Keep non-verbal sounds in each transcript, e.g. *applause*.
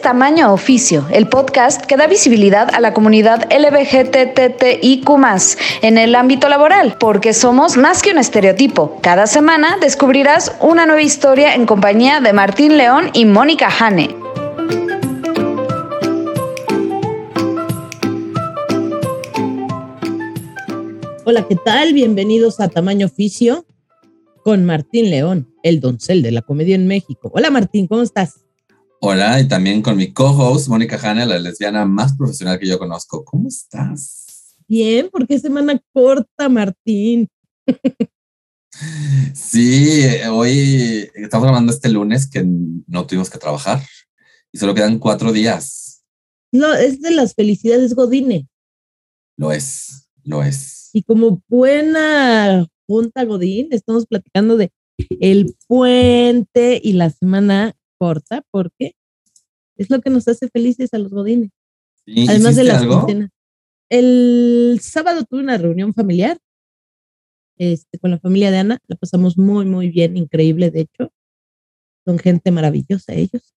Tamaño Oficio, el podcast que da visibilidad a la comunidad LBGTTIQ en el ámbito laboral, porque somos más que un estereotipo. Cada semana descubrirás una nueva historia en compañía de Martín León y Mónica Hane. Hola, ¿qué tal? Bienvenidos a Tamaño Oficio con Martín León, el doncel de la comedia en México. Hola Martín, ¿cómo estás? Hola, y también con mi co-host, Mónica Hanna, la lesbiana más profesional que yo conozco. ¿Cómo estás? Bien, ¿por qué semana corta, Martín? *laughs* sí, hoy estamos grabando este lunes que no tuvimos que trabajar y solo quedan cuatro días. No, es de las felicidades Godine. Lo es, lo es. Y como buena Punta Godín, estamos platicando de el puente y la semana corta, porque es lo que nos hace felices a los Godines. Además de las quincenas. El sábado tuve una reunión familiar este, con la familia de Ana, la pasamos muy, muy bien, increíble, de hecho. Son gente maravillosa ellos.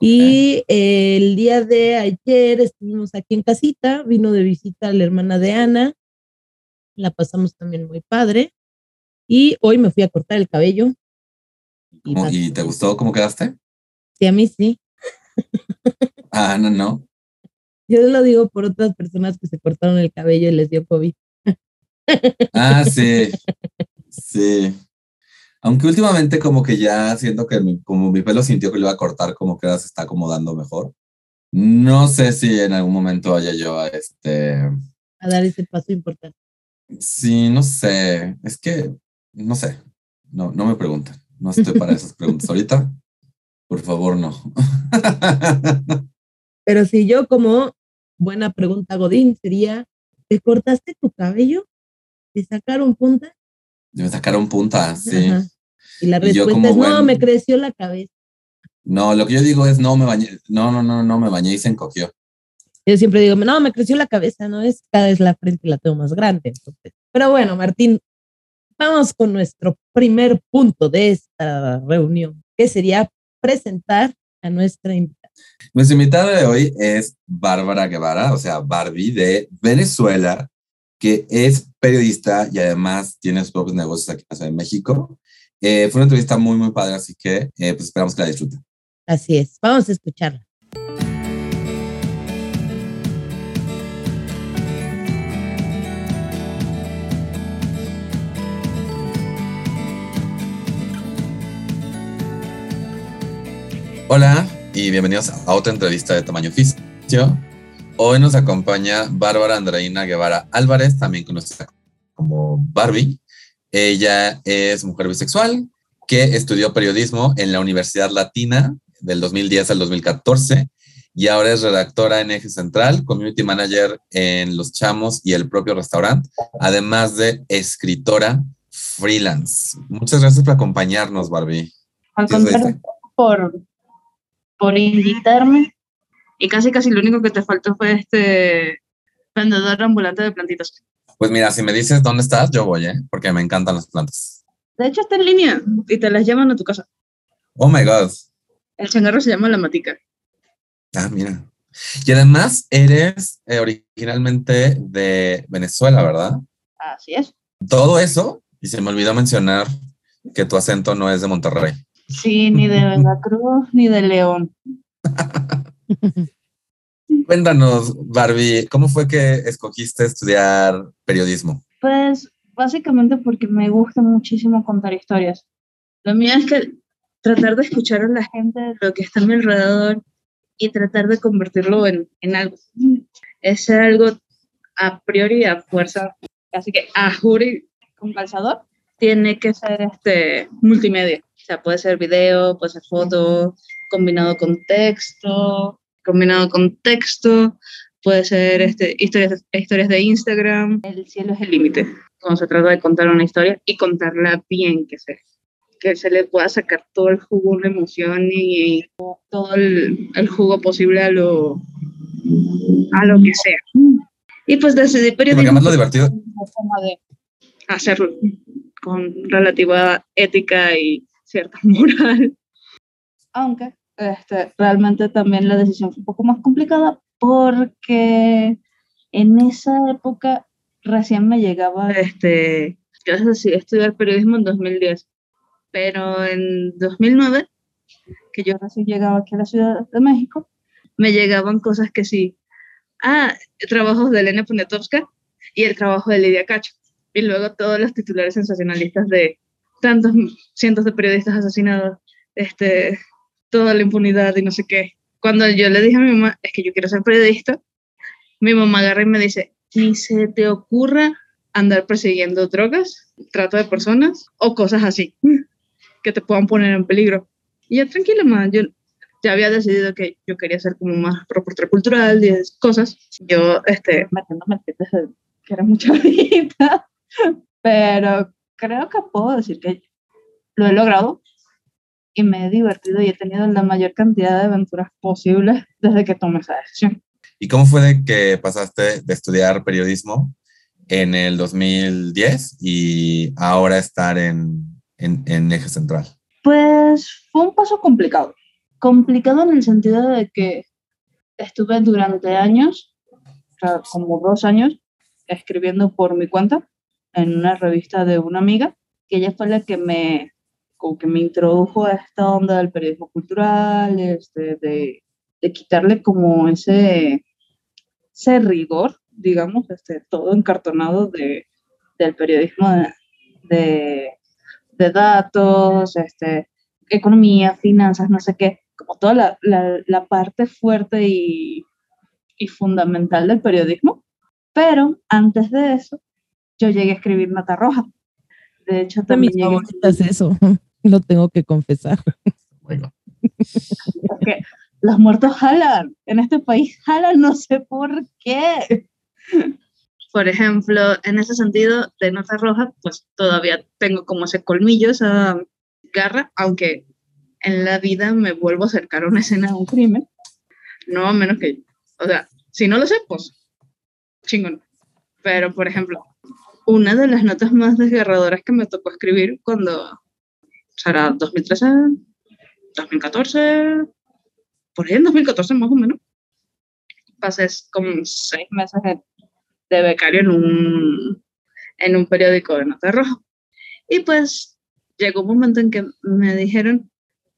Y el día de ayer estuvimos aquí en casita, vino de visita la hermana de Ana, la pasamos también muy padre. Y hoy me fui a cortar el cabello. ¿Y, te gustó cómo quedaste? Sí, a mí sí. ah, no, no. Yo lo digo por otras personas que se cortaron el cabello y les dio COVID. ah, sí. *laughs* Sí. Aunque últimamente como que ya siento que como mi pelo sintió que lo iba a cortar, como que ahora se está acomodando mejor. No sé si en algún momento vaya yo a este... A dar ese paso importante. Sí, no sé. Es que, no sé. No, no me preguntan. No estoy para esas preguntas ahorita. *laughs* Por favor, no. *laughs* Pero si yo como buena pregunta, Godín, sería, ¿te cortaste tu cabello? ¿Te sacaron punta? Me sacaron punta, sí. Y la respuesta es, no, me creció la cabeza. No, lo que yo digo es, no me bañé, no, no, no, no me bañé y se encogió. Yo siempre digo, no, me creció la cabeza, no es cada vez la frente la tengo más grande. Pero bueno, Martín, vamos con nuestro primer punto de esta reunión, que sería presentar a nuestra invitada. Nuestra invitada de hoy es Bárbara Guevara, o sea, Barbie de Venezuela, que es periodista y además tiene sus propios negocios aquí en México. Eh, fue una entrevista muy, muy padre, así que eh, pues esperamos que la disfruten. Así es, vamos a escucharla. Hola y bienvenidos a otra entrevista de tamaño oficio. Hoy nos acompaña Bárbara Andreina Guevara Álvarez, también conocida como Barbie. Ella es mujer bisexual que estudió periodismo en la Universidad Latina del 2010 al 2014 y ahora es redactora en Eje Central, community manager en Los Chamos y el propio restaurante, además de escritora freelance. Muchas gracias por acompañarnos, Barbie. Al contrario, por por invitarme. Y casi, casi lo único que te faltó fue este vendedor ambulante de plantitas. Pues mira, si me dices dónde estás, yo voy, ¿eh? Porque me encantan las plantas. De hecho, está en línea y te las llevan a tu casa. Oh my God. El changarro se llama La Matica. Ah, mira. Y además eres eh, originalmente de Venezuela, ¿verdad? Así es. Todo eso, y se me olvidó mencionar que tu acento no es de Monterrey. Sí, ni de Veracruz ni de León. *laughs* Cuéntanos, Barbie, ¿cómo fue que escogiste estudiar periodismo? Pues básicamente porque me gusta muchísimo contar historias. Lo mío es que tratar de escuchar a la gente, lo que está a mi alrededor y tratar de convertirlo en, en algo. Es algo a priori a fuerza, así que a juri con calzador, tiene que ser este multimedia. O sea, puede ser video, puede ser foto, combinado con texto, combinado con texto, puede ser este, historias, historias de Instagram. El cielo es el límite cuando se trata de contar una historia y contarla bien, que se, que se le pueda sacar todo el jugo, la emoción y, todo el, el, jugo posible a lo, a lo que sea. Y pues decidí periodismo. más lo divertido. De hacerlo con relativa ética y cierta *laughs* moral. Aunque este, realmente también la decisión fue un poco más complicada porque en esa época recién me llegaba, este, yo decidí estudiar periodismo en 2010, pero en 2009, que yo recién llegaba aquí a la Ciudad de México, me llegaban cosas que sí, ah, trabajos de Elena Poniatowska y el trabajo de Lidia Cacho, y luego todos los titulares sensacionalistas de tantos cientos de periodistas asesinados, este, toda la impunidad y no sé qué. Cuando yo le dije a mi mamá, es que yo quiero ser periodista, mi mamá agarra y me dice, ni se te ocurra andar persiguiendo drogas, trato de personas o cosas así *laughs* que te puedan poner en peligro. Y ya tranquila, mamá, yo ya había decidido que yo quería ser como más reportero cultural y esas cosas. Yo, este, metiéndome desde que era mucha *laughs* vida, pero creo que puedo decir que lo he logrado y me he divertido y he tenido la mayor cantidad de aventuras posibles desde que tomé esa decisión. ¿Y cómo fue de que pasaste de estudiar periodismo en el 2010 y ahora estar en, en, en Eje Central? Pues fue un paso complicado. Complicado en el sentido de que estuve durante años, o sea, como dos años, escribiendo por mi cuenta en una revista de una amiga, que ella fue la que me, como que me introdujo a esta onda del periodismo cultural, este, de, de quitarle como ese, ese rigor, digamos, este, todo encartonado de, del periodismo de, de, de datos, este, economía, finanzas, no sé qué, como toda la, la, la parte fuerte y, y fundamental del periodismo. Pero antes de eso, yo llegué a escribir Nota Roja. De hecho, también llegué a escribir... eso, *laughs* lo tengo que confesar. Bueno. *laughs* Porque los muertos jalan. En este país jalan, no sé por qué. Por ejemplo, en ese sentido de Nota Roja, pues todavía tengo como ese colmillo, esa garra, aunque en la vida me vuelvo a acercar a una escena de un crimen. No a menos que, o sea, si no lo sé, pues chingón. Pero, por ejemplo, una de las notas más desgarradoras que me tocó escribir cuando será 2013, 2014, por ahí en 2014 más o menos, pasé como seis meses de, becario en un, en un periódico de Nota Roja. Y pues llegó un momento en que me dijeron,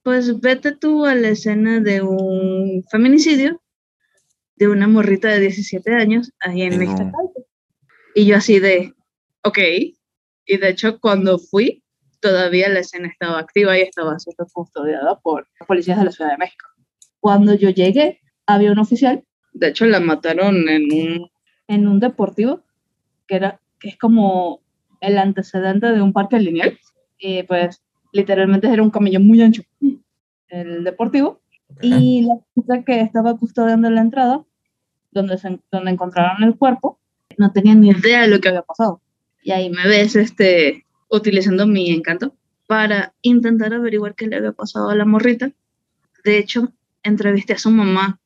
pues vete tú a la escena de un feminicidio de una morrita de 17 años ahí en México. Y yo así de, ok. Y de hecho, cuando fui, todavía la escena estaba activa y estaba siendo custodiada por policías de la Ciudad de México. Cuando yo llegué, había un oficial, de hecho la mataron en un, en un deportivo, que, era, que es como el antecedente de un parque lineal. Y pues literalmente era un camino muy ancho, el deportivo. Y la chica que estaba custodiando la entrada, donde, se, donde encontraron el cuerpo, no tenía ni idea de lo que había pasado. Y ahí me ves este, utilizando mi encanto para intentar averiguar qué le había pasado a la morrita. De hecho, entrevisté a su mamá.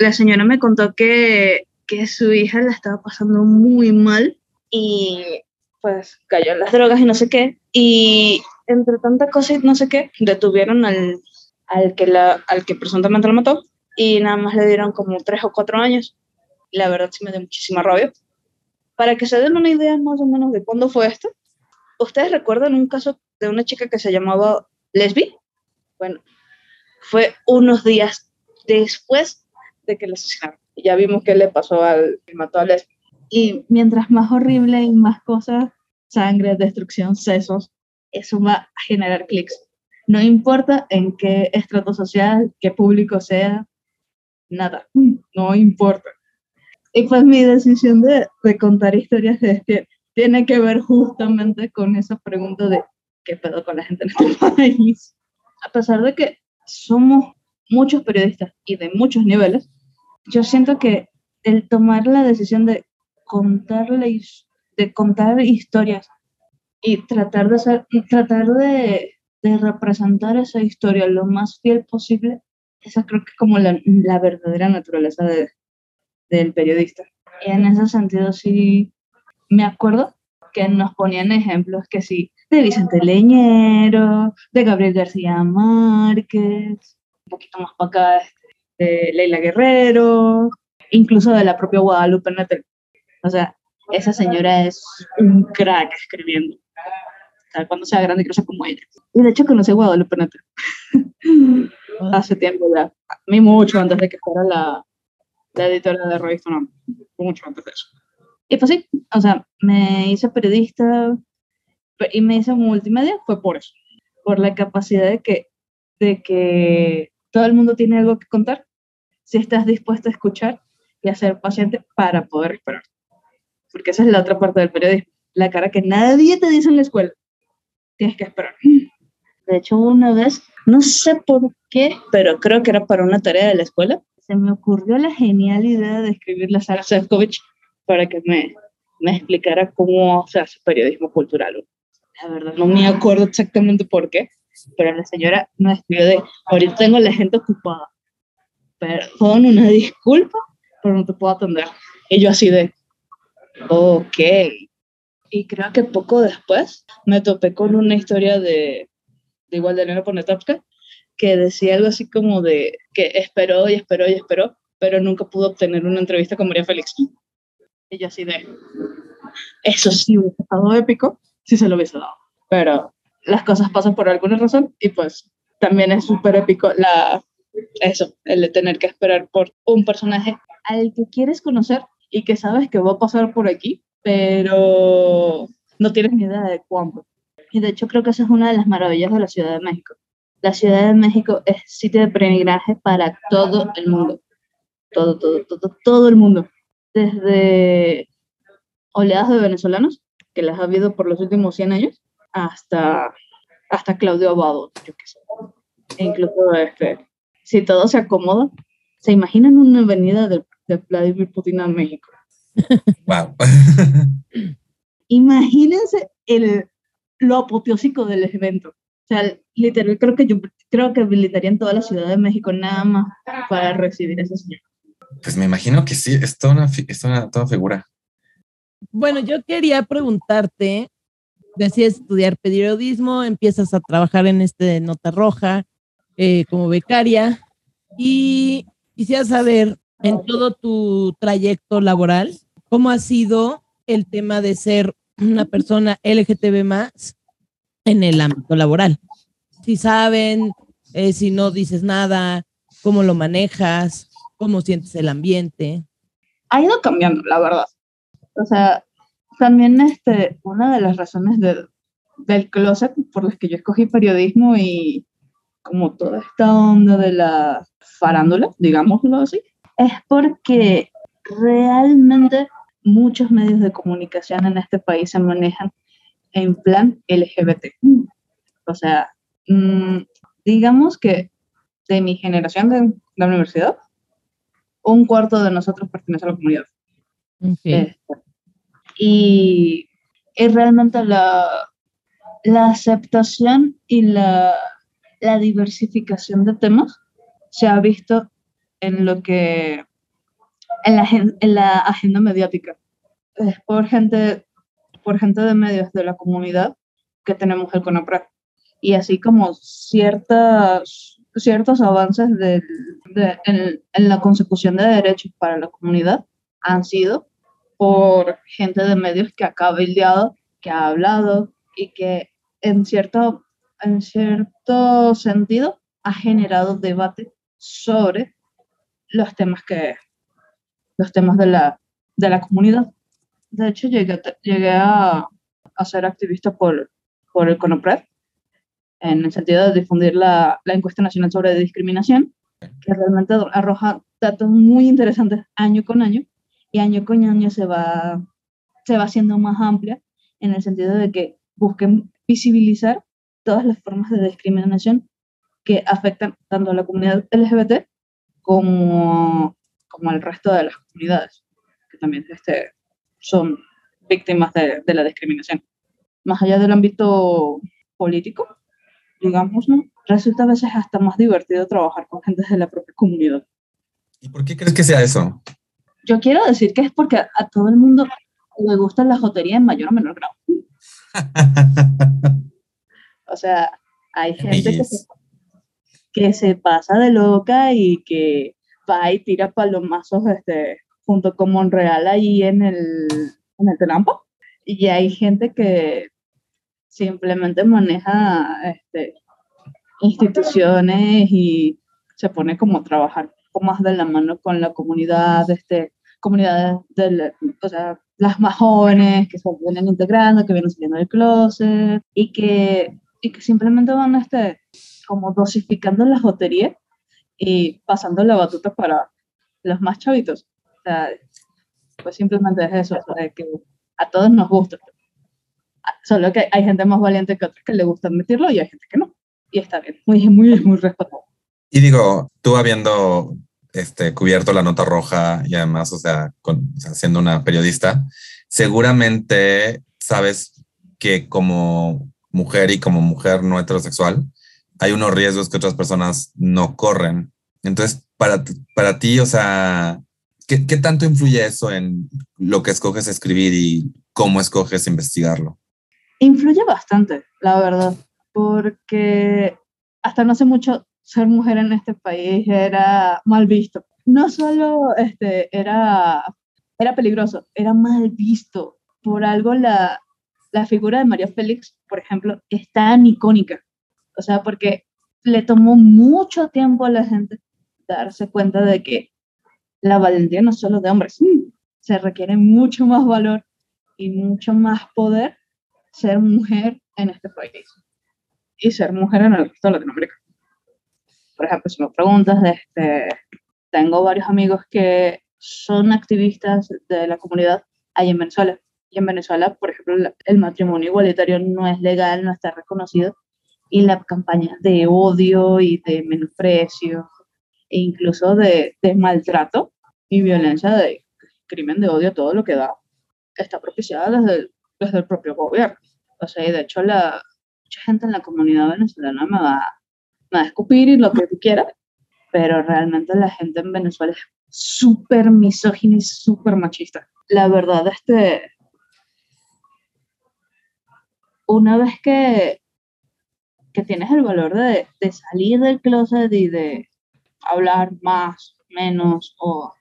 La señora me contó que, que su hija la estaba pasando muy mal y pues cayó en las drogas y no sé qué. Y entre tantas cosas y no sé qué, detuvieron al, al, que, la, al que presuntamente la mató y nada más le dieron como tres o cuatro años. La verdad sí me dio muchísima rabia para que se den una idea más o menos de cuándo fue esto, ¿ustedes recuerdan un caso de una chica que se llamaba Lesbi? Bueno, fue unos días después de que la asesinaron. Ya vimos qué le pasó al que mató a Lesbi. Y mientras más horrible y más cosas, sangre, destrucción, sesos, eso va a generar clics. No importa en qué estrato social, qué público sea, nada, no importa. Y pues mi decisión de, de contar historias es que tiene que ver justamente con esa pregunta de qué pedo con la gente en este *laughs* país. A pesar de que somos muchos periodistas y de muchos niveles, yo siento que el tomar la decisión de contar, de contar historias y tratar de, ser, tratar de, de, representar esa historia lo más fiel posible, esa creo que es como la, la verdadera naturaleza de, del periodista. Y en ese sentido sí me acuerdo que nos ponían ejemplos que sí, de Vicente Leñero, de Gabriel García Márquez, un poquito más para acá este, de Leila Guerrero, incluso de la propia Guadalupe Nettel. O sea, esa señora es un crack escribiendo. O sea, cuando sea grande quiero ser como ella. Y de hecho conocí a Guadalupe Nettel *laughs* hace tiempo ya. A mí mucho antes de que fuera la, la editora de revista no, mucho antes de eso. Y pues sí, o sea, me hice periodista y me hice multimedia, fue por eso, por la capacidad de que, de que todo el mundo tiene algo que contar, si estás dispuesto a escuchar y a ser paciente para poder esperar. Porque esa es la otra parte del periodismo, la cara que nadie te dice en la escuela. Tienes que esperar. De hecho, una vez, no sé por qué, pero creo que era para una tarea de la escuela, se me ocurrió la genial idea de escribirle a Sara Sefcovic para que me, explicara cómo se hace periodismo cultural. La verdad, no me acuerdo exactamente por qué, pero la señora me escribió de, ahorita tengo la gente ocupada. Perdón, una disculpa, pero no te puedo atender. Y yo así de, ok. Y creo que poco después me topé con una historia de, de igual de Elena Ponetapka, que decía algo así como de que esperó y esperó y esperó, pero nunca pudo obtener una entrevista con María Félix. Y yo así de, eso sí hubiese estado épico si se lo hubiese dado. Pero las cosas pasan por alguna razón y pues también es súper épico la, eso, el de tener que esperar por un personaje al que quieres conocer y que sabes que va a pasar por aquí, pero no tienes ni idea de cuándo. Y de hecho creo que esa es una de las maravillas de la Ciudad de México. La Ciudad de México es sitio de peregrinaje para todo el mundo. Todo, todo, todo, todo el mundo. Desde oleadas de venezolanos, que las ha habido por los últimos 100 años, hasta, hasta Claudio Abado, yo qué sé. E incluso, este, si todo se acomoda, ¿se imaginan una avenida de, de Vladimir Putin a México? *laughs* Wow. *laughs* Imagínense el, lo apoteósico del evento. O sea, literal, creo que yo creo que habilitarían toda la Ciudad de México nada más para recibir a ese señor. Pues me imagino que sí, es toda una, es toda, toda figura. Bueno, yo quería preguntarte, decides estudiar periodismo, empiezas a trabajar en este Nota Roja eh, como becaria y quisiera saber en todo tu trayecto laboral, ¿cómo ha sido el tema de ser una persona LGTB más en el ámbito laboral? Si saben, eh, si no dices nada, cómo lo manejas, cómo sientes el ambiente. Ha ido cambiando, la verdad. O sea, también este, una de las razones de, del closet por las que yo escogí periodismo y como toda esta onda de la farándula, digámoslo así, es porque realmente muchos medios de comunicación en este país se manejan en plan LGBT. O sea, mmm, digamos que de mi generación de la universidad, un cuarto de nosotros pertenece a la comunidad. Okay. Este, y, y, realmente la, la aceptación y la, la diversificación de temas se ha visto en lo que en la, en la agenda mediática. Es por gente, por gente de medios de la comunidad que tenemos el CONAPRED. Y así como ciertas, ciertos avances en la consecución de derechos para la comunidad han sido por gente de medios que ha cabildeado, que ha hablado y que en cierto, en cierto sentido ha generado debate sobre los temas que los temas de la, de la comunidad. De hecho, llegué, llegué a, a ser activista por, por el CONOPRED, en el sentido de difundir la, la encuesta nacional sobre discriminación, que realmente arroja datos muy interesantes año con año, y año con año se va, se va haciendo más amplia, en el sentido de que busquen visibilizar todas las formas de discriminación que afectan tanto a la comunidad LGBT como, como al resto de las comunidades, que también este, son víctimas de, de, la discriminación. Más allá del ámbito político, digamos, ¿no? resulta a veces hasta más divertido trabajar con gente de la propia comunidad. ¿Y por qué crees que sea eso? Yo quiero decir que es porque a, todo el mundo le gusta la jotería en mayor o menor grado. *laughs* o sea, hay gente que se, que se pasa de loca y que va y tira palomazos este, junto con Monreal ahí en el, en el trampo. Y hay gente que simplemente maneja este, instituciones y se pone como a trabajar más de la mano con la comunidad, este, comunidades, de o sea, las más jóvenes que se vienen integrando, que vienen saliendo del closet y que, y que simplemente van este, como dosificando la jotería y pasando la batuta para los más chavitos. O sea, pues simplemente es eso, que a todos nos gusta. Solo que hay gente más valiente que otros que le gusta admitirlo y hay gente que no. Y está bien, muy, muy, muy respetable. Y digo, tú habiendo este, cubierto la nota roja y además, o sea, siendo una periodista, seguramente sabes que como mujer y como mujer no heterosexual, hay unos riesgos que otras personas no corren. Entonces, para, para ti, o sea, ¿qué, ¿qué tanto influye eso en lo que escoges escribir y cómo escoges investigarlo? Influye bastante, la verdad, porque hasta no hace mucho ser mujer en este país era mal visto. No solo este, era, era peligroso, era mal visto. Por algo la, la figura de María Félix, por ejemplo, es tan icónica. O sea, porque le tomó mucho tiempo a la gente darse cuenta de que la valentía no solo de hombres, se requiere mucho más valor y mucho más poder ser mujer en este país y ser mujer en el resto de Latinoamérica por ejemplo, si me preguntas, este, tengo varios amigos que son activistas de la comunidad ahí en Venezuela. Y en Venezuela, por ejemplo, el matrimonio igualitario no es legal, no está reconocido. Y la campaña de odio y de menosprecio, e incluso de, de maltrato y violencia, de crimen de odio, todo lo que da, está propiciada desde el, desde el propio gobierno. O sea, y de hecho, la, mucha gente en la comunidad venezolana me va a escupir y lo que tú quieras, pero realmente la gente en Venezuela es súper misógina y súper machista. La verdad, este, una vez que, que tienes el valor de, de salir del closet y de hablar más, menos o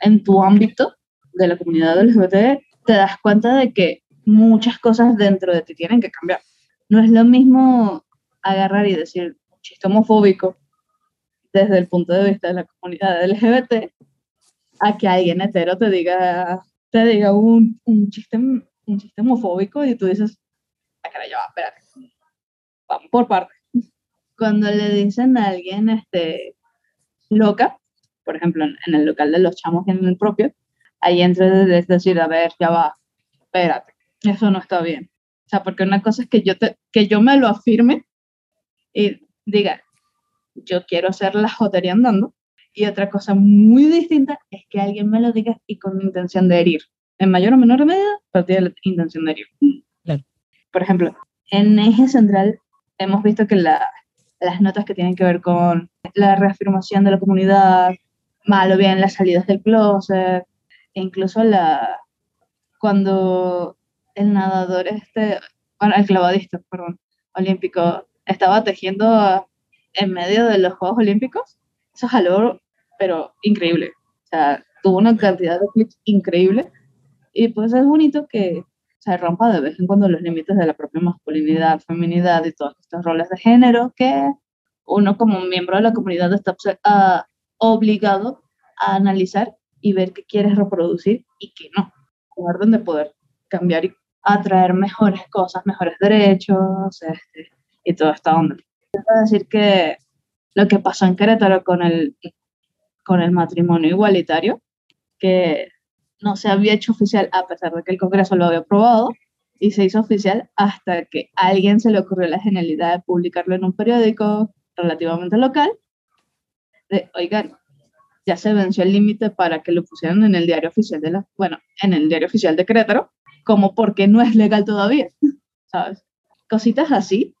en tu ámbito de la comunidad LGBT, te das cuenta de que muchas cosas dentro de ti tienen que cambiar. No es lo mismo agarrar y decir, chiste homofóbico desde el punto de vista de la comunidad LGBT a que alguien hetero te diga, te diga un, un, chiste, un chiste homofóbico y tú dices, ah, cara, ya espérate, vamos por partes. Cuando le dicen a alguien, este, loca, por ejemplo, en, el local de los chamos en el propio, ahí entra es decir, a ver, ya va, espérate, eso no está bien. O sea, porque una cosa es que yo, te, que yo me lo afirme y diga, yo quiero hacer la jotería andando. Y otra cosa muy distinta es que alguien me lo diga y con intención de herir. En mayor o menor medida, partir de la intención de herir. Por ejemplo, en eje central hemos visto que la, las notas que tienen que ver con la reafirmación de la comunidad, mal o bien las salidas del closet, e incluso la, cuando el nadador, este, bueno, el clavadista, perdón, olímpico, estaba tejiendo en medio de los Juegos Olímpicos. Eso jaló, pero increíble. O sea, tuvo una cantidad de clips increíble. Y pues es bonito que se rompa de vez en cuando los límites de la propia masculinidad, feminidad y todos estos roles de género que uno como miembro de la comunidad está uh, obligado a analizar y ver qué quieres reproducir y qué no. Un orden de poder cambiar y atraer mejores cosas, mejores derechos, este, y toda esta onda. Quiero decir que lo que pasó en Querétaro con el, con el matrimonio igualitario, que no se había hecho oficial a pesar de que el Congreso lo había aprobado, y se hizo oficial hasta que a alguien se le ocurrió la genialidad de publicarlo en un periódico relativamente local, de, oigan, ya se venció el límite para que lo pusieran en el diario oficial de la, bueno, en el diario oficial de Querétaro, como porque no es legal todavía, *laughs* ¿sabes? Cositas así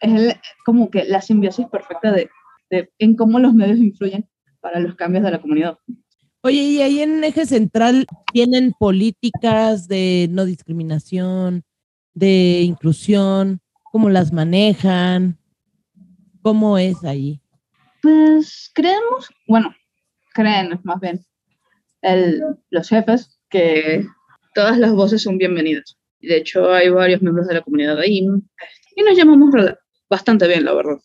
es como que la simbiosis perfecta de, de, en cómo los medios influyen para los cambios de la comunidad. Oye, y ahí en eje central tienen políticas de no discriminación, de inclusión, cómo las manejan, cómo es ahí. Pues creemos, bueno, creen más bien el, los jefes que todas las voces son bienvenidas. De hecho, hay varios miembros de la comunidad ahí y nos llamamos bastante bien, la verdad.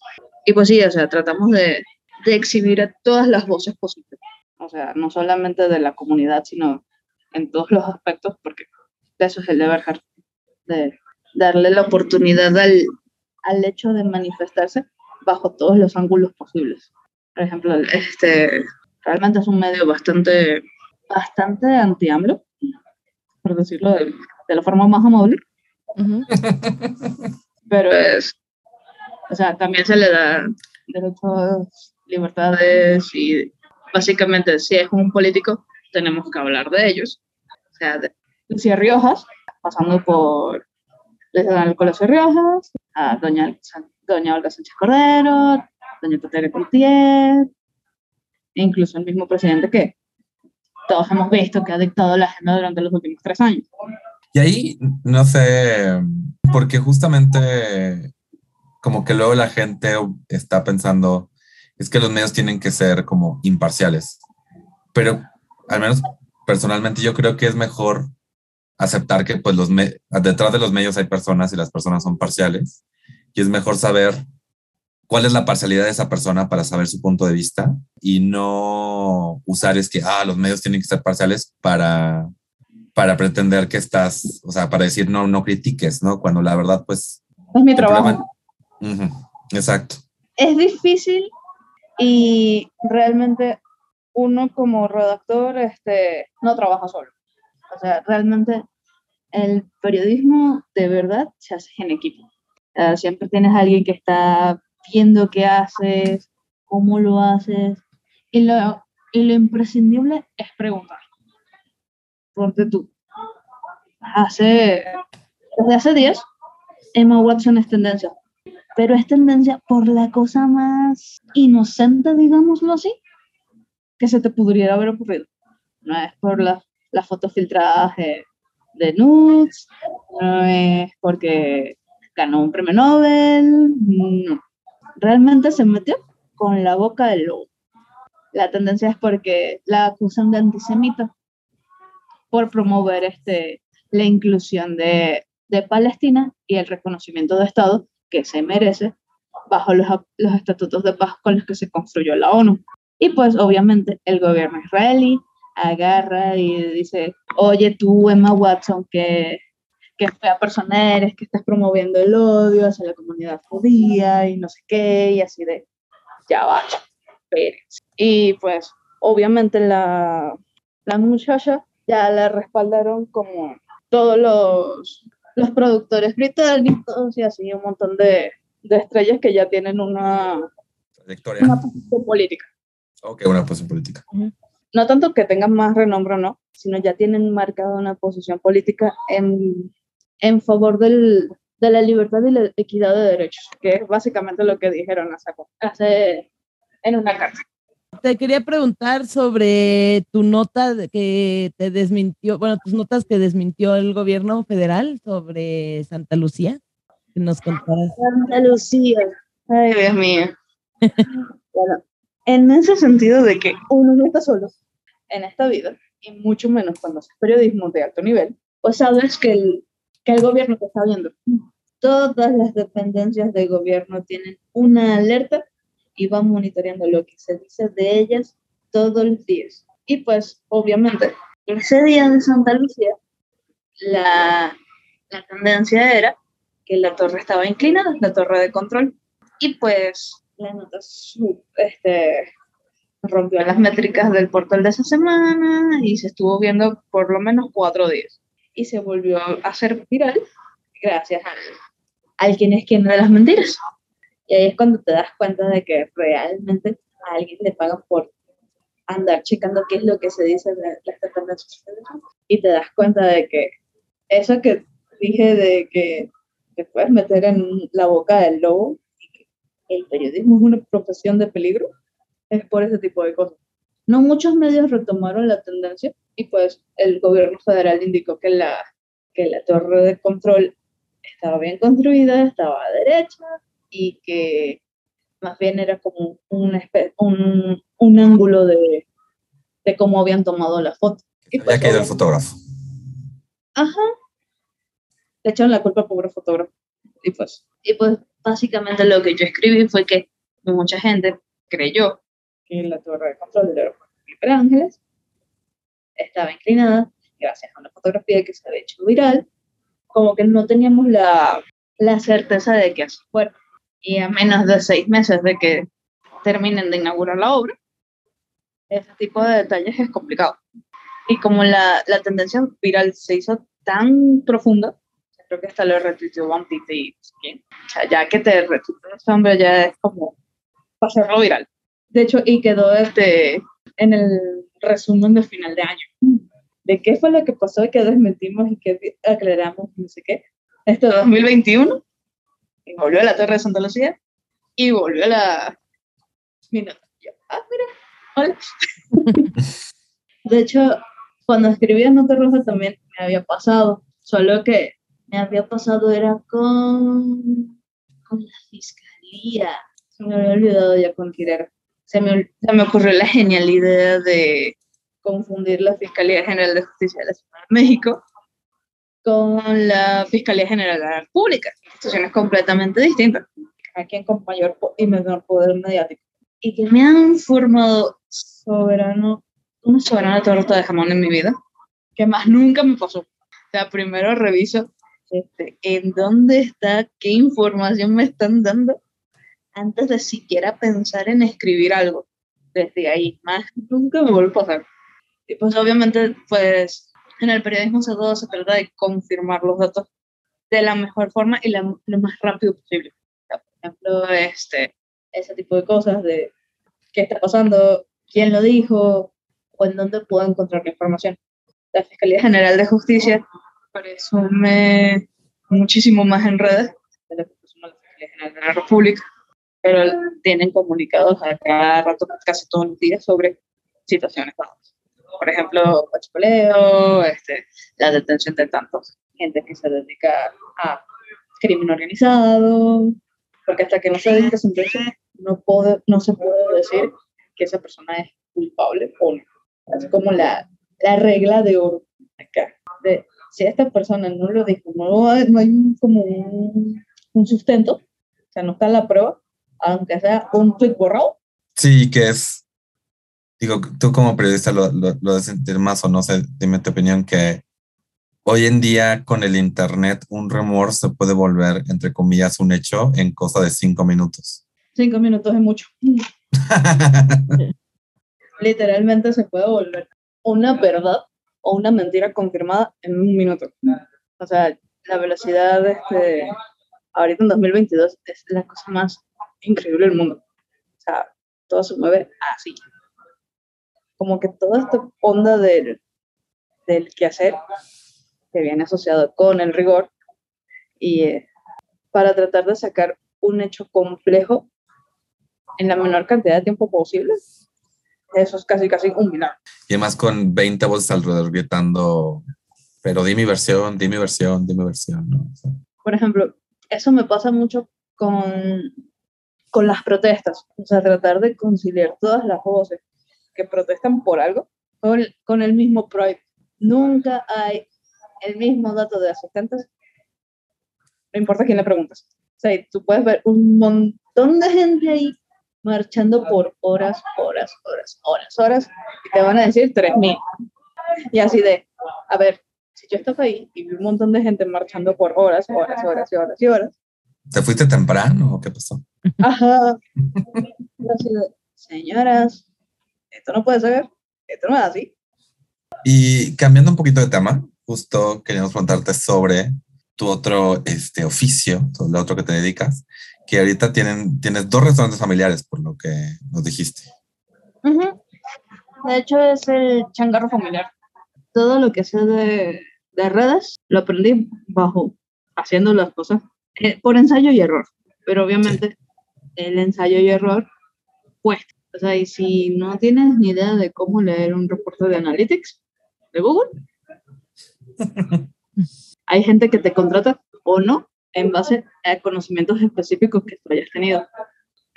Y pues sí, o sea, tratamos de, de exhibir a todas las voces posibles. O sea, no solamente de la comunidad, sino en todos los aspectos, porque eso es el deber, de darle la oportunidad al, al hecho de manifestarse bajo todos los ángulos posibles. Por ejemplo, este, realmente es un medio bastante, bastante anti-AMLO, por decirlo de, de, la forma más amable. *laughs* Pero es, o sea, también se le da derechos, libertades y básicamente si es un político tenemos que hablar de ellos. O sea, de Lucía Riojas, pasando por desde Colosio Riojas, a doña, doña Olga Sánchez Cordero, doña Tatiana Contier, e incluso el mismo presidente que todos hemos visto que ha dictado la agenda durante los últimos tres años. Y ahí, no sé, porque justamente como que luego la gente está pensando, es que los medios tienen que ser como imparciales, pero al menos personalmente yo creo que es mejor aceptar que pues los detrás de los medios hay personas y las personas son parciales y es mejor saber cuál es la parcialidad de esa persona para saber su punto de vista y no usar es que, ah, los medios tienen que ser parciales para, para pretender que estás, o sea, para decir no, no critiques, ¿no? Cuando la verdad, pues... Es mi trabajo. Exacto. Es difícil y realmente uno como redactor este, no trabaja solo. O sea, realmente el periodismo de verdad se hace en equipo. Siempre tienes a alguien que está viendo qué haces, cómo lo haces, y lo, y lo imprescindible es preguntar. Ponte tú. Hace, desde hace días, Emma Watson es tendencia, pero es tendencia por la cosa más inocente, digámoslo así, que se te pudiera haber ocurrido. No es por las la fotos filtradas de, de nudes, no es porque ganó un premio Nobel, no realmente se metió con la boca del lobo. La tendencia es porque la acusan de antisemita por promover este, la inclusión de, de Palestina y el reconocimiento de Estado que se merece bajo los, los estatutos de paz con los que se construyó la ONU. Y pues obviamente el gobierno israelí agarra y dice, oye tú, Emma Watson, que que fea persona eres, que estás promoviendo el odio hacia la comunidad judía y no sé qué, y así de, ya va, Y pues, obviamente la, la muchacha ya la respaldaron como todos los, los productores británicos y así un montón de, de estrellas que ya tienen una, una posición política. Ok, una posición política. No tanto que tengan más renombre o no, sino ya tienen marcada una posición política en en favor del, de la libertad y la equidad de derechos, que es básicamente lo que dijeron hace, hace en una carta. Te quería preguntar sobre tu nota que te desmintió, bueno, tus notas que desmintió el gobierno federal sobre Santa Lucía. Que nos contaras. Santa Lucía. Ay, Dios mío. *laughs* bueno, en ese sentido de que uno no está solo en esta vida, y mucho menos cuando haces periodismo de alto nivel, pues sabes que el, que el gobierno te está viendo. Todas las dependencias del gobierno tienen una alerta y van monitoreando lo que se dice de ellas todos los días. Y pues, obviamente, ese día de Santa Lucía, la, la tendencia era que la torre estaba inclinada, la torre de control, y pues la nota este, rompió las métricas del portal de esa semana y se estuvo viendo por lo menos cuatro días y se volvió a hacer viral gracias al, al quien es quien de las mentiras. Y ahí es cuando te das cuenta de que realmente a alguien le pagan por andar checando qué es lo que se dice de las tendencias y te das cuenta de que eso que dije de que te puedes meter en la boca del lobo y que el periodismo es una profesión de peligro es por ese tipo de cosas. No muchos medios retomaron la tendencia y pues el gobierno federal indicó que la, que la torre de control estaba bien construida, estaba a derecha y que más bien era como un, espe- un, un ángulo de, de cómo habían tomado la foto. Y Ya pues, ha caído el fotógrafo. Ajá. Le echaron la culpa al pobre fotógrafo. Y pues, y pues básicamente lo que yo escribí fue que mucha gente creyó que la torre de control del aeropuerto de Felipe Ángeles estaba inclinada gracias a una fotografía que se había hecho viral. Como que no teníamos la, la certeza de que así fuera. Y a menos de seis meses de que terminen de inaugurar la obra, ese tipo de detalles es complicado. Y como la, la tendencia viral se hizo tan profunda, creo que hasta lo retuiteó One Piece y quién. O sea, ya que te retuiteó ese hombre ya es como para hacerlo viral. De hecho, y quedó este, en el resumen de final de año. De qué fue lo que pasó y que desmentimos y que aclaramos, no sé qué. Este 2021, y volvió a la Torre de Santa Lucía, y volvió a la... Mira, yo, ah, mira, hola. *laughs* De hecho, cuando escribía Nota Roja también me había pasado, solo que me había pasado era con, con la fiscalía. Se me había olvidado ya con quién era. Se me, se me ocurrió la genial idea de confundir la Fiscalía General de Justicia de la Ciudad de México con la Fiscalía General de la República. Instituciones completamente distintas. A quien con mayor y menor poder mediático. Y que me han formado soberano, una soberana torta de jamón en mi vida, que más nunca me pasó. O sea, primero reviso este, en dónde está, qué información me están dando, antes de siquiera pensar en escribir algo. Desde ahí, más nunca me vuelve a pasar. Y pues obviamente, pues en el periodismo se todo se trata de confirmar los datos de la mejor forma y la- lo más rápido posible. Por ejemplo, este, ese tipo de cosas de qué está pasando, quién lo dijo o en dónde puedo encontrar la información. La Fiscalía General de Justicia presume muchísimo más en redes de lo que presume la Fiscalía General de la República, pero tienen comunicados a cada rato, casi todos los días, sobre situaciones dadas. Por ejemplo, pachipoleo, este, la detención de tantos gente que se dedica a crimen organizado, porque hasta que no se dedica a sentencia, no, puede, no se puede decir que esa persona es culpable o no. Es como la, la regla de oro acá. De, si esta persona no lo dijo, no, no hay como un, un sustento, o sea, no está la prueba, aunque sea un tweet borrado, Sí, que es, digo, tú como periodista lo, lo, lo de sentir más o no sé, dime tu opinión, que hoy en día con el internet un rumor se puede volver, entre comillas, un hecho en cosa de cinco minutos. cinco minutos es mucho. *laughs* Literalmente se puede volver una verdad o una mentira confirmada en un minuto. O sea, la velocidad, este, ahorita en 2022, es la cosa más increíble del mundo. O sea, todo se mueve así. Como que toda esta onda del, del quehacer que viene asociado con el rigor y eh, para tratar de sacar un hecho complejo en la menor cantidad de tiempo posible, eso es casi casi un milagro. y además con 20 voces alrededor gritando, pero di mi versión, di mi versión, di mi versión, ¿no? O sea, Por ejemplo, eso me pasa mucho con, con las protestas, o sea, tratar de conciliar todas las voces que protestan por algo con, con el mismo Pride. Nunca hay el mismo dato de asistentes, no importa quién le preguntes. O sea, tú puedes ver un montón de gente ahí marchando por horas, horas, horas, horas, horas, y te van a decir 3.000. Y así de, a ver, si yo estaba ahí y vi un montón de gente marchando por horas, horas, horas y horas y horas, ¿Te fuiste temprano o qué pasó? Ajá, *laughs* señoras, esto no puede ser, esto no es así. Y cambiando un poquito de tema, justo queríamos preguntarte sobre tu otro este, oficio, lo otro que te dedicas, que ahorita tienen, tienes dos restaurantes familiares, por lo que nos dijiste. Ujú. De hecho, es el changarro familiar. Todo lo que sé de, de redes lo aprendí bajo haciendo las cosas eh, por ensayo y error. Pero obviamente el ensayo y error cuesta. O sea, y si no tienes ni idea de cómo leer un reporte de Analytics de Google, *laughs* hay gente que te contrata o no en base a conocimientos específicos que tú hayas tenido.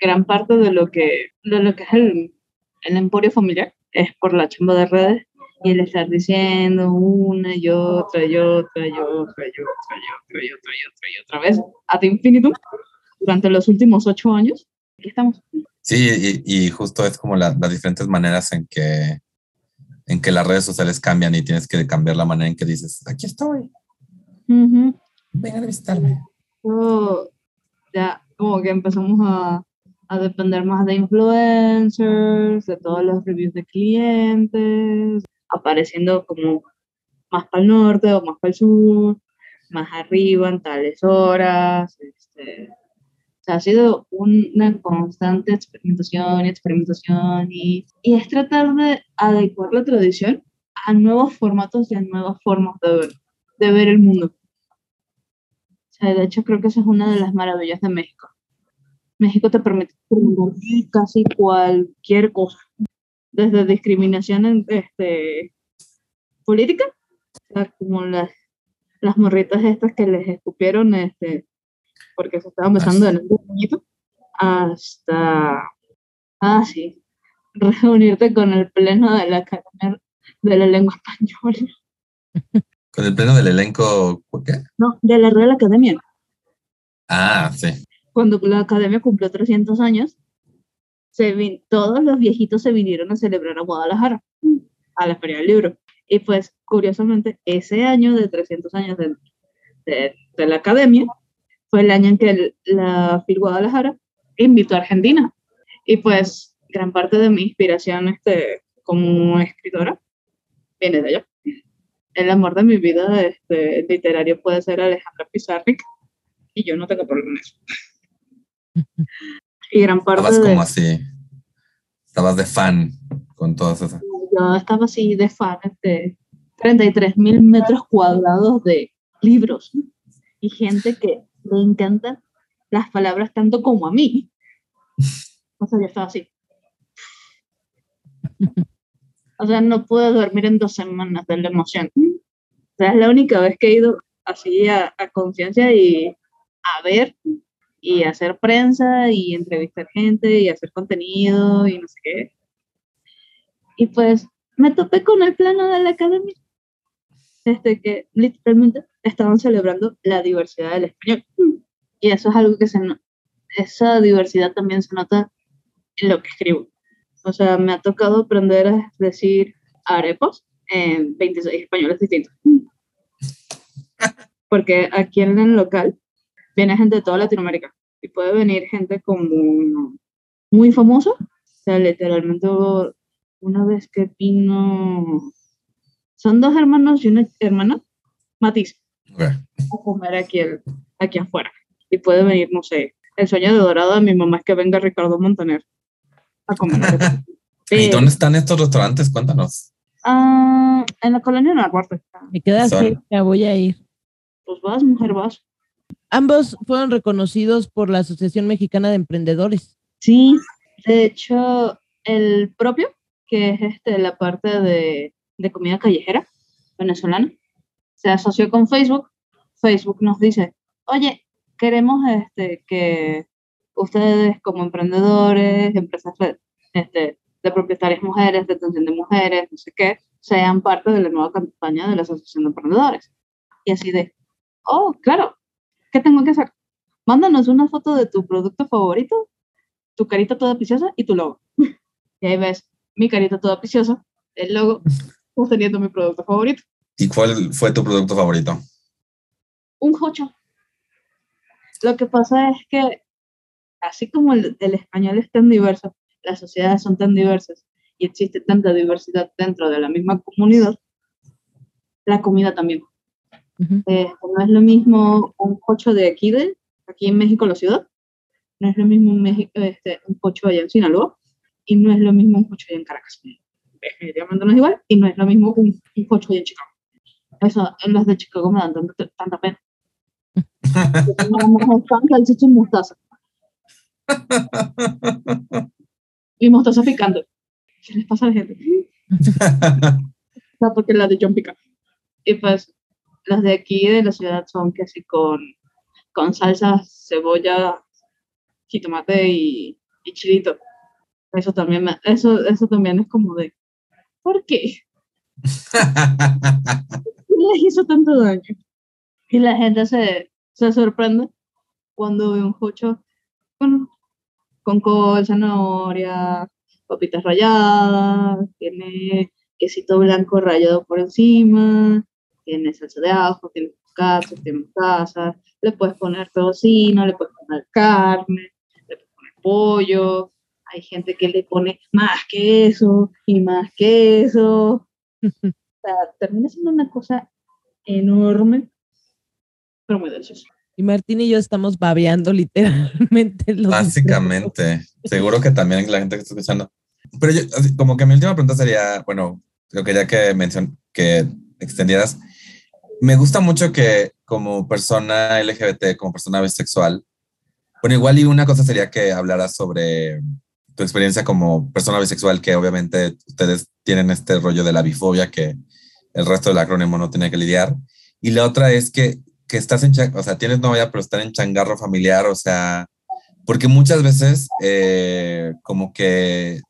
gran parte de lo que, de lo que es el, el emporio familiar es por la chamba de redes y el estar diciendo una y otra y otra y otra y otra y otra y otra y otra y otra vez ad infinitum durante los últimos ocho años. Aquí estamos. Sí, y, y justo es como la- las diferentes maneras en que, en que las redes sociales cambian y tienes que cambiar la manera en que dices, aquí estoy, Ujú. vengan a visitarme. Ya como que empezamos a, a depender más de influencers, de todos los reviews de clientes, apareciendo como más para el norte o más para el sur, más arriba en tales horas. Este, sea, ha sido una constante experimentación y experimentación y, y es tratar de adecuar la tradición a nuevos formatos y a nuevas formas de ver, de ver el mundo. O sea, de hecho, creo que esa es una de las maravillas de México. México te permite casi cualquier cosa, desde discriminación este, política, o sea, como las, las morritas estas que les escupieron este, porque se estaban besando en el puñito, hasta, ah, sí, reunirte con el pleno de la Academia de la Lengua Española, *laughs* Con el pleno del elenco, ¿qué? no, de la Real Academia. Ah, sí. cuando la academia cumplió 300 años, se vin- todos los viejitos se vinieron a celebrar a Guadalajara, a la Feria del Libro. Y pues, curiosamente, ese año de 300 años de, de- de la academia fue el año en que el- la FIL Guadalajara invitó a Argentina. Y pues, gran parte de mi inspiración este, como escritora viene de allá. El amor de mi vida este, literario puede ser Alejandra Pizarnik, y yo no tengo problema en eso. *laughs* Y gran parte Estabas de... como así. Estabas de fan con todas esas. Yo estaba así de fan de 33 mil metros cuadrados de libros y gente que le encantan las palabras tanto como a mí. O sea, yo estaba así. O sea, no pude dormir en dos semanas de la emoción. O sea, es la única vez que he ido así a, a conciencia y a ver y hacer prensa y entrevistar gente y hacer contenido y no sé qué. Y pues me topé con el plano de la academia. Este que literalmente estaban celebrando la diversidad del español. Y eso es algo que se esa diversidad también se nota en lo que escribo. O sea, me ha tocado aprender a decir arepas en 26 españoles distintos. *laughs* Porque aquí en el local viene gente de toda Latinoamérica y puede venir gente como muy famosa. O sea, literalmente una vez que vino, son dos hermanos y una hermana, Matiz, Ok. a comer aquí, el- aquí afuera. Y puede venir, no sé, el sueño de dorado de mi mamá es que venga Ricardo Montaner a comer. *laughs* ¿Y dónde están estos restaurantes? Cuéntanos. ah, en la colonia Narvarte. Me queda cerca, voy a ir. Pues vas, mujer, vas. Ambos fueron reconocidos por la Asociación Mexicana de Emprendedores. Sí, de hecho, el propio, que es este, la parte de, de comida callejera venezolana, se asoció con Facebook. Facebook nos dice, oye, queremos este, que ustedes como emprendedores, empresas de, este, de propietarias mujeres, de atención de mujeres, no sé qué, sean parte de la nueva campaña de la Asociación de Emprendedores. Y así de, oh, claro, ¿qué tengo que hacer? Mándanos una foto de tu producto favorito tu carita toda preciosa y tu logo. *laughs* Y ahí ves mi carita toda preciosa, el logo, *laughs* sosteniendo mi producto favorito. ¿Y cuál fue tu producto favorito? Un jocho. Lo que pasa es que, así como el, el español es tan diverso, las sociedades son tan diversas y existe tanta diversidad dentro de la misma comunidad, la comida también. Ujú. Eh, no es lo mismo un cocho de aquí, de, aquí en México, la ciudad, no es lo mismo un, México, este, un cocho allá en Sinaloa, y no es lo mismo un cocho allá en Caracas. Definitivamente no es igual, y no es lo mismo un, un cocho allá en Chicago. Eso, los de Chicago me dan tanta, tanta pena. *laughs* Salchicha y mostaza. Y mostaza picante. ¿Qué les pasa a la gente? O sea, porque las de John pica. Y pues las de aquí de la ciudad son que así con, con salsa, cebolla, jitomate y y chilito. Eso también, me- eso, eso también es como de, ¿por qué? *laughs* ¿Qué les hizo tanto daño? Y la gente se, se sorprende cuando ve un jocho con, con col, zanahoria, papitas ralladas, tiene quesito blanco rallado por encima, tiene salsa de ajo, tiene cacho, tiene mostaza, le puedes poner tocino, le puedes poner carne, le puedes poner pollo, hay gente que le pone más queso y más queso. O sea, termina siendo una cosa enorme, pero muy deliciosa. Y Martín y yo estamos babeando literalmente los Básicamente, seguro que también la gente que está escuchando. Pero yo, como que mi última pregunta sería, bueno, yo quería que mencion que extendieras. Me gusta mucho que como persona LGBT, como persona bisexual, bueno, igual y una cosa sería que hablaras sobre tu experiencia como persona bisexual, que obviamente ustedes tienen este rollo de la bifobia que el resto del acrónimo no tiene que lidiar. Y la otra es que, que estás en, o sea, tienes novia, pero están en changarro familiar, o sea, porque muchas veces eh, como que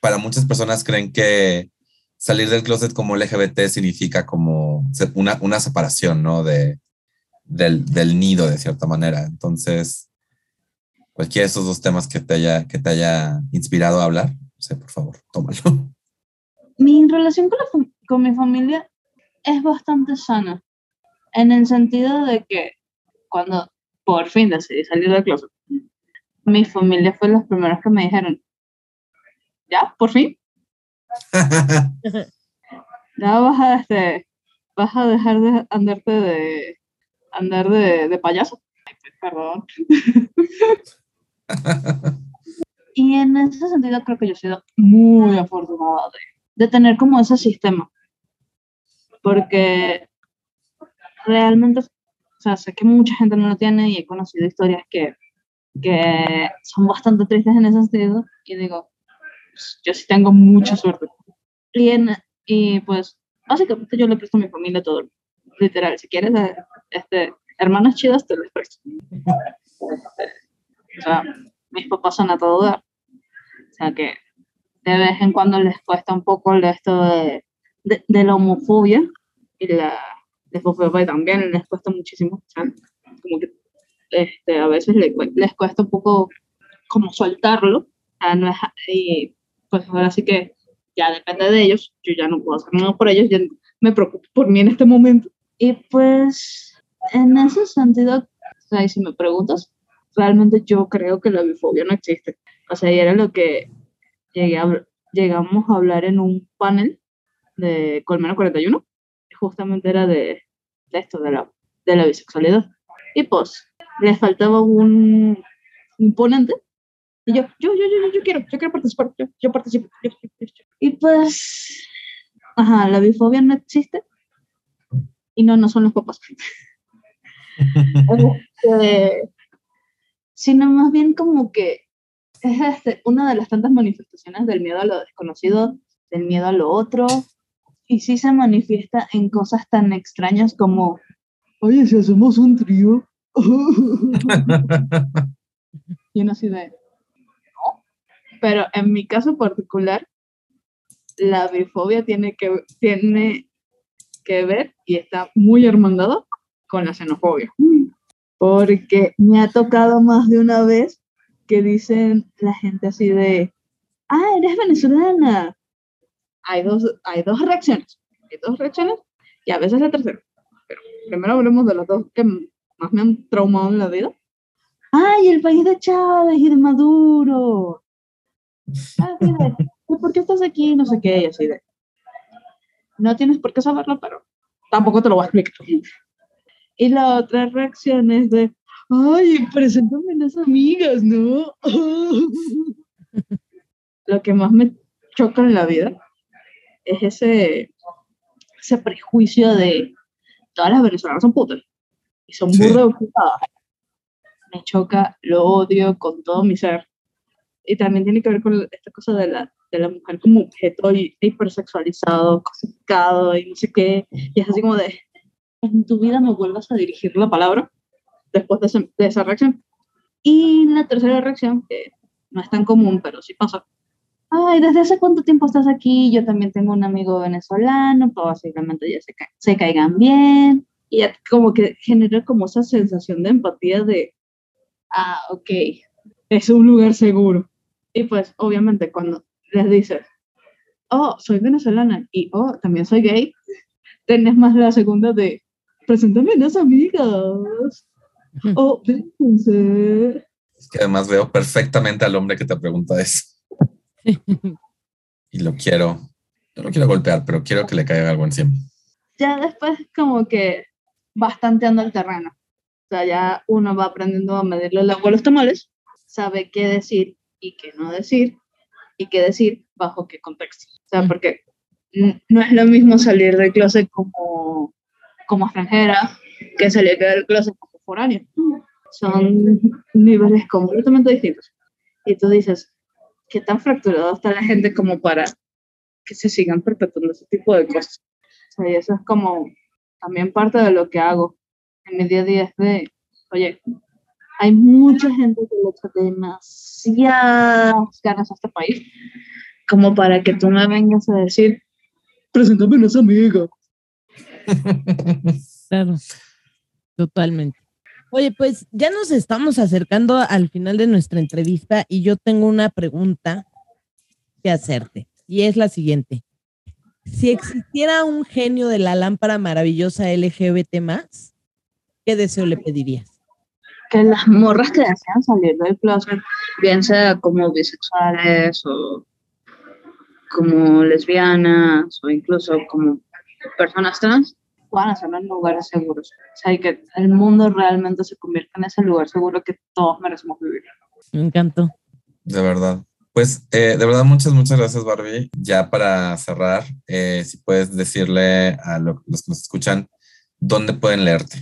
para muchas personas creen que salir del closet como LGBT significa como una, una separación, ¿no? De, del, del nido, de cierta manera. Entonces, cualquiera de esos dos temas que te haya, que te haya inspirado a hablar, no sé, por favor, tómalo. *laughs* Mi relación con, la con mi familia es bastante sana, en el sentido de que cuando por fin decidí salir del closet, mi familia fue los primeros que me dijeron, ya, por fin, *laughs* ya vas a, este, vas a dejar de andarte de, andar de, de payaso. Ay, Perdón. *laughs* Y en ese sentido creo que yo he sido muy afortunada de, de tener como ese sistema. Porque realmente, o sea, sé que mucha gente no lo tiene y he conocido historias que, que son bastante tristes en ese sentido. Y digo, pues, yo sí tengo mucha suerte. Y, en- y pues, básicamente yo le presto a mi familia todo. Literal, si quieres, eh, este, hermanas chidas, te les presto. *laughs* O sea, mis papás son a todo dar. O sea que de vez en cuando les cuesta un poco esto de, de, de la homofobia y la lesbofobia también les cuesta muchísimo. O sea, como que este, a veces les, les cuesta un poco como soltarlo. O sea, no es, y pues ahora sí que ya depende de ellos. Yo ya no puedo hacer nada por ellos. Ya me preocupo por mí en este momento. Y pues en ese sentido, o sea, si me preguntas, realmente yo creo que la bifobia no existe. O sea, y era lo que llegué a llegamos a hablar en un panel de Colmena 41, que justamente era de, de esto, de la, de la bisexualidad. Y pues, les faltaba un, un ponente. Y yo, yo, yo, yo, yo, quiero, yo quiero participar, yo, yo participo. yo, yo. Y pues, ajá, la bifobia no existe. Y no, no son los papás. *laughs* *laughs* Este, sino más bien como que es este, una de las tantas manifestaciones del miedo a lo desconocido, del miedo a lo otro, y sí se manifiesta en cosas tan extrañas como, oye, si hacemos un trío. *laughs* y uno así no. Pero en mi caso particular, la bifobia tiene que, tiene que ver y está muy hermandado con la xenofobia. Porque me ha tocado más de una vez que dicen la gente así de, ah, eres venezolana. Hay dos, hay dos reacciones. Hay dos reacciones y a veces la tercera. Pero primero hablemos de las dos que más me han traumado en la vida. Ay, el país de Chávez y de Maduro. Ah, mira, ¿y ¿por qué estás aquí? No sé qué, y así de. No tienes por qué saberlo, pero tampoco te lo voy a explicar. Y la otra reacción es de, ay, preséntame las amigas, ¿no? *laughs* Lo que más me choca en la vida es ese, ese prejuicio de todas las venezolanas son putas y son Sí. burdas ocupadas. Me choca, lo odio con todo mi ser. Y también tiene que ver con esta cosa de la, de la mujer como objeto hipersexualizado, cosificado y no sé qué. Y es así como de, en tu vida me vuelvas a dirigir la palabra después de, ese- de esa reacción. Y la tercera reacción, que no es tan común, pero sí pasa. Ay, ¿desde hace cuánto tiempo estás aquí? Yo también tengo un amigo venezolano, pues básicamente ya se, se caigan bien. Y como que genera como esa sensación de empatía de, ah, ok, es un lugar seguro. Y pues obviamente cuando les dices, oh, soy venezolana y oh, también soy gay, tenés más la segunda de, preséntame a las amigas. Oh, vénganse. Es que además veo perfectamente al hombre que te pregunta eso. *laughs* y lo quiero, no lo quiero golpear, pero quiero que le caiga algo encima. Ya después como que bastante ando el terreno. O sea, ya uno va aprendiendo a medirle el agua a los tamales, sabe qué decir y qué no decir, y qué decir bajo qué contexto. O sea, porque no es lo mismo salir del closet como, como extranjera que salir del closet como foráneo. Son niveles completamente distintos. Y tú dices, ¿qué tan fracturado está la gente como para que se sigan perpetuando ese tipo de cosas? O y eso es como también parte de lo que hago en mi día a día es de, oye, hay mucha gente que le echa demasiadas ganas a este país como para que tú me vengas a decir, preséntame a amiga. *laughs* Claro, totalmente. Oye, pues ya nos estamos acercando al final de nuestra entrevista y yo tengo una pregunta que hacerte y es la siguiente. Si existiera un genio de la lámpara maravillosa LGBT más, ¿qué deseo le pedirías? Que las morras que desean salir del closet, bien sea como bisexuales o como lesbianas o incluso como personas trans, puedan hacerlo en lugares seguros. O sea, y que el mundo realmente se convierta en ese lugar seguro que todos merecemos vivir. Me encantó. De verdad. Pues eh, de verdad, muchas, muchas gracias, Barbie. Ya para cerrar, eh, si puedes decirle a los que nos escuchan, ¿dónde pueden leerte?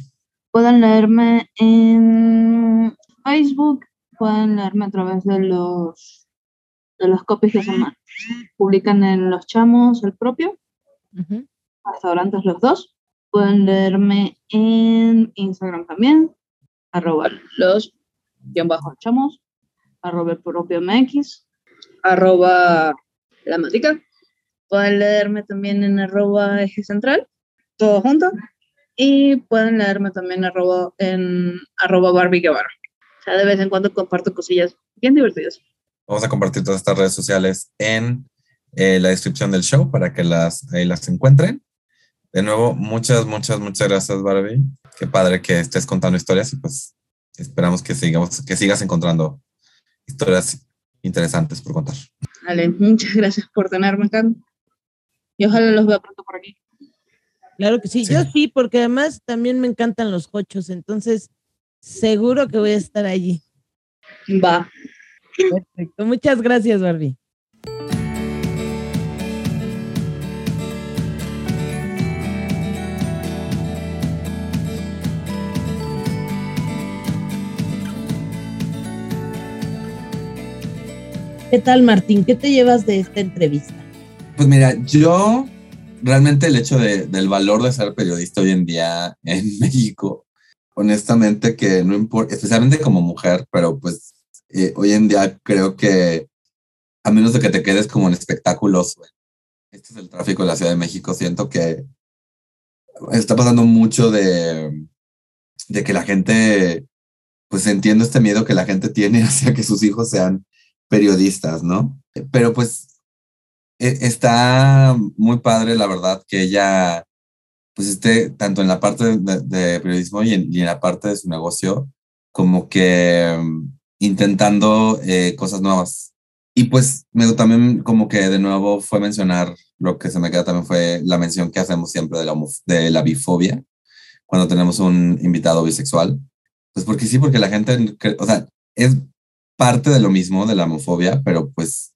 Pueden leerme en Facebook, pueden leerme a través de los, de los copies que se publican en Los Chamos, el propio, restaurantes los dos. Pueden leerme en Instagram también, arroba los guion bajo chamos, arroba el propio MX, arroba la matica. Pueden leerme también en arroba eje central, todo junto. Y pueden leerme también en arroba Barbie Guevara. O sea, de vez en cuando comparto cosillas bien divertidas. Vamos a compartir todas estas redes sociales en eh, la descripción del show para que las, ahí las encuentren. De nuevo, muchas, muchas, muchas gracias, Barbie. Qué padre que estés contando historias y pues esperamos que, sigamos, que sigas encontrando historias interesantes por contar. Vale, muchas gracias por tenerme acá. Y ojalá los vea pronto por aquí. Claro que sí. yo sí, porque además también me encantan los cochos, entonces seguro que voy a estar allí. Va. Perfecto, muchas gracias, Barbie. ¿Qué tal, Martín? ¿Qué te llevas de esta entrevista? Pues mira, yo realmente el hecho del valor de ser periodista hoy en día en *laughs* México, honestamente que no importa, especialmente como mujer, pero pues eh, hoy en día creo que a menos de que te quedes como en espectáculos, este es el tráfico de la Ciudad de México, siento que está pasando mucho de, de que la gente, pues entiendo este miedo que la gente tiene *laughs* hacia que sus hijos sean periodistas, ¿no? Pero pues e, está muy padre, la verdad, que ella pues esté tanto en la parte de, periodismo y en, la parte de su negocio, como que mm, intentando eh, cosas nuevas. Y pues me, también como que de nuevo fue mencionar, lo que se me queda también fue la mención que hacemos siempre de la, de la bifobia, cuando tenemos un invitado bisexual. Pues porque sí, porque la gente, o sea, es parte de lo mismo, de la homofobia, pero pues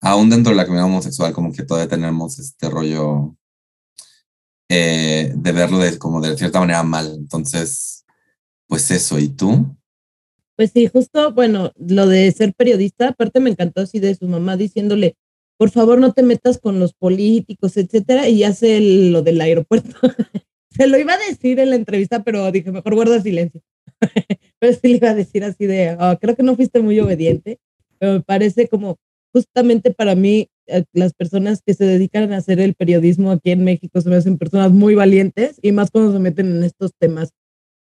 aún dentro de la comunidad homosexual como que todavía tenemos este rollo eh, de verlo de, como de cierta manera mal. Entonces, pues eso, ¿y tú? Pues sí, justo, bueno, lo de ser periodista, aparte me encantó así de su mamá diciéndole, por favor no te metas con los políticos, etcétera, y hace lo del aeropuerto. *laughs* Se lo iba a decir en la entrevista, pero dije, mejor guarda silencio. *laughs* pero sí le iba a decir así de, oh, creo que no fuiste muy obediente, pero me parece como justamente para mí eh, las personas que se dedican a hacer el periodismo aquí en México se me hacen personas muy valientes y más cuando se meten en estos temas.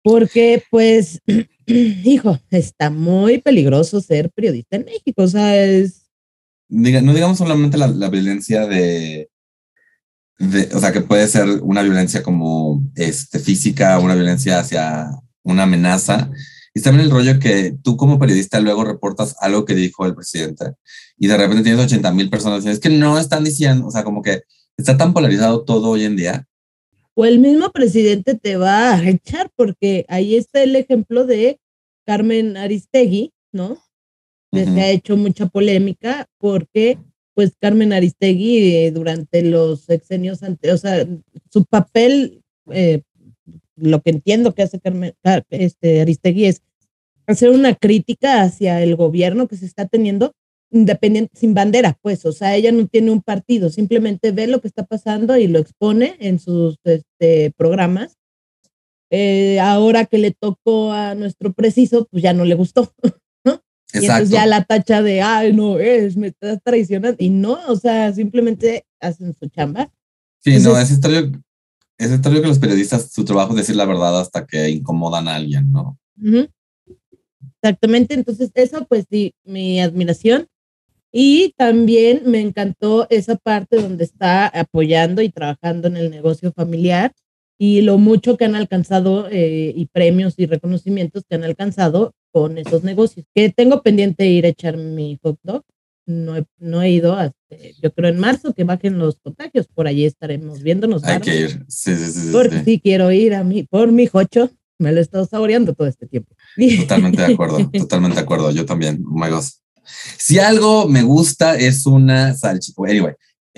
Porque, pues, *clears throat* hijo, está muy peligroso ser periodista en México. O sea, es. no digamos solamente la, la violencia de, de, O sea, que puede ser una violencia como este, física, una violencia hacia una amenaza, y también el rollo que tú como periodista luego reportas algo que dijo el presidente y de repente tienes 80 mil personas. Es que no están diciendo, o sea, como que está tan polarizado todo hoy en día. O el mismo presidente te va a echar porque ahí está el ejemplo de Carmen Aristegui, ¿no? Que se ha hecho mucha polémica porque pues Carmen Aristegui eh, durante los sexenios anteriores, o sea, su papel eh, lo que entiendo que hace Carmen, este, Aristegui es hacer una crítica hacia el gobierno que se está teniendo independiente, sin bandera, pues, o sea, ella no tiene un partido, simplemente ve lo que está pasando y lo expone en sus este, programas. Eh, ahora que le tocó a nuestro preciso, pues ya no le gustó, *laughs* ¿no? Exacto. Y entonces ya la tacha de, ay, no, es, me estás traicionando, y no, o sea, simplemente hacen su chamba. Sí, no, es historia, es historia que los periodistas, su trabajo es decir la verdad hasta que incomodan a alguien, ¿no? Exactamente, entonces eso pues sí, mi admiración. Y también me encantó esa parte donde está apoyando y trabajando en el negocio familiar y lo mucho que han alcanzado eh, y premios y reconocimientos que han alcanzado con esos negocios. Que tengo pendiente ir a echar mi hot dog. No he, no he ido, hasta, yo creo en marzo que bajen los contagios, por allí estaremos viéndonos. Hay que ir, sí, sí, sí. Porque sí. quiero ir a mí, por mi jocho, me lo he estado saboreando todo este tiempo. *laughs* Totalmente de acuerdo, totalmente de acuerdo, yo también, oh my God. Si algo me gusta es una salchicha, anyway. *laughs*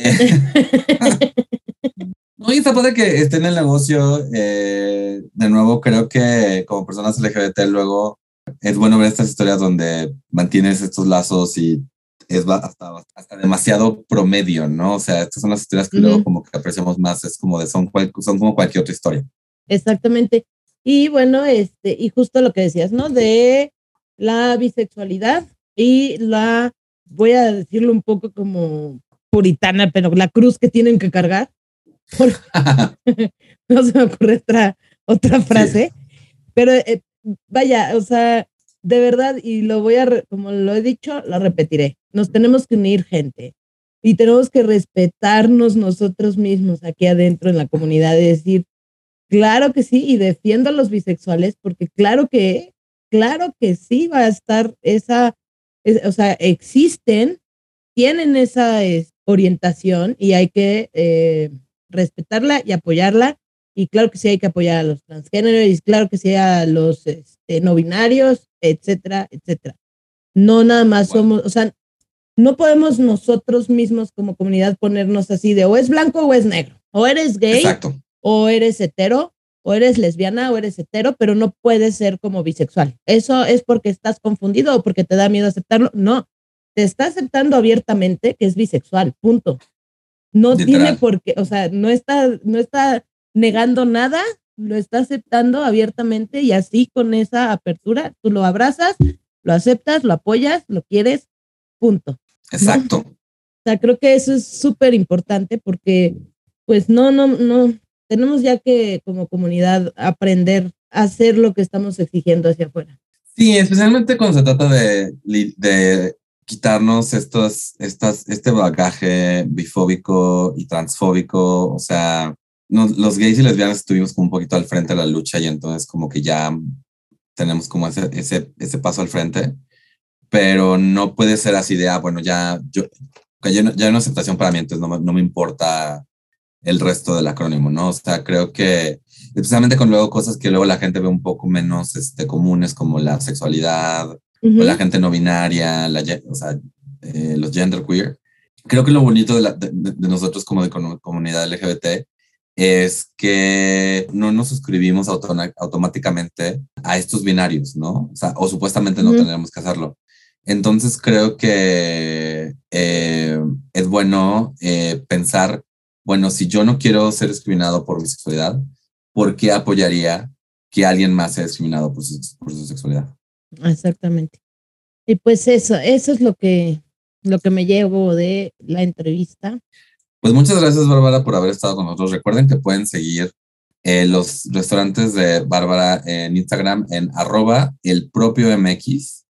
no, y está padre que esté en el negocio, eh, de nuevo, creo que como personas LGBT luego es bueno ver estas historias donde mantienes estos lazos y es hasta, hasta, demasiado promedio, ¿no? O sea, estas son las historias que uh -huh. luego como que apreciamos más, es como de son, son como cualquier otra historia. Exactamente. Y bueno, este, y justo lo que decías, ¿no? De la bisexualidad y la, voy a decirlo un poco como puritana, pero la cruz que tienen que cargar. *laughs* *laughs* no se me ocurre otra, otra frase, sí. pero eh, vaya, o sea, de verdad, y lo voy a, como lo he dicho, lo repetiré, nos tenemos que unir gente y tenemos que respetarnos nosotros mismos aquí adentro en la comunidad, es decir, claro que sí, y defiendo a los bisexuales porque claro que, claro que sí va a estar esa, es, o sea, existen, tienen esa es, orientación y hay que eh, respetarla y apoyarla. Y claro que sí hay que apoyar a los transgéneros, y claro que sí a los este, no binarios, etcétera, etcétera. No nada más somos, o sea, no podemos nosotros mismos como comunidad ponernos así de o es blanco o es negro, o eres gay, Exacto. o eres hetero, o eres lesbiana o eres hetero, pero no puedes ser como bisexual. Eso es porque estás confundido o porque te da miedo aceptarlo. No, te está aceptando abiertamente que es bisexual, punto. No Literal. tiene por qué, o sea, no está, no está negando nada, lo está aceptando abiertamente y así con esa apertura tú lo abrazas, lo aceptas, lo apoyas, lo quieres, punto. Exacto. ¿no? O sea, creo que eso es súper importante porque, pues, no, no, no, tenemos ya que como comunidad aprender a hacer lo que estamos exigiendo hacia afuera. Sí, especialmente cuando se trata de, de quitarnos estos, estas, este bagaje bifóbico y transfóbico, o sea, nos, los gays y lesbianas estuvimos como un poquito al frente de la lucha y entonces como que ya tenemos como ese, ese, ese paso al frente, pero no puede ser así de, ah, bueno, ya, yo, ya, no, ya hay una aceptación para mí, entonces no, no me importa el resto del acrónimo, ¿no? O sea, creo que especialmente con luego cosas que luego la gente ve un poco menos este, comunes como la sexualidad, uh -huh. o la gente no binaria, la, o sea, eh, los genderqueer. Creo que lo bonito de, la, de, de, nosotros como de comunidad LGBT es que no nos suscribimos automáticamente a estos binarios, ¿no? O, sea, o supuestamente no uh -huh. tendríamos que hacerlo. Entonces creo que eh, es bueno eh, pensar bueno, si yo no quiero ser discriminado por mi sexualidad, ¿por qué apoyaría que alguien más sea discriminado por su, por su sexualidad? Exactamente. Y pues eso, eso es lo que, lo que me llevo de la entrevista. Pues muchas gracias, Bárbara, por haber estado con nosotros. Recuerden que pueden seguir eh, los restaurantes de Bárbara en Instagram en arroba el propio MX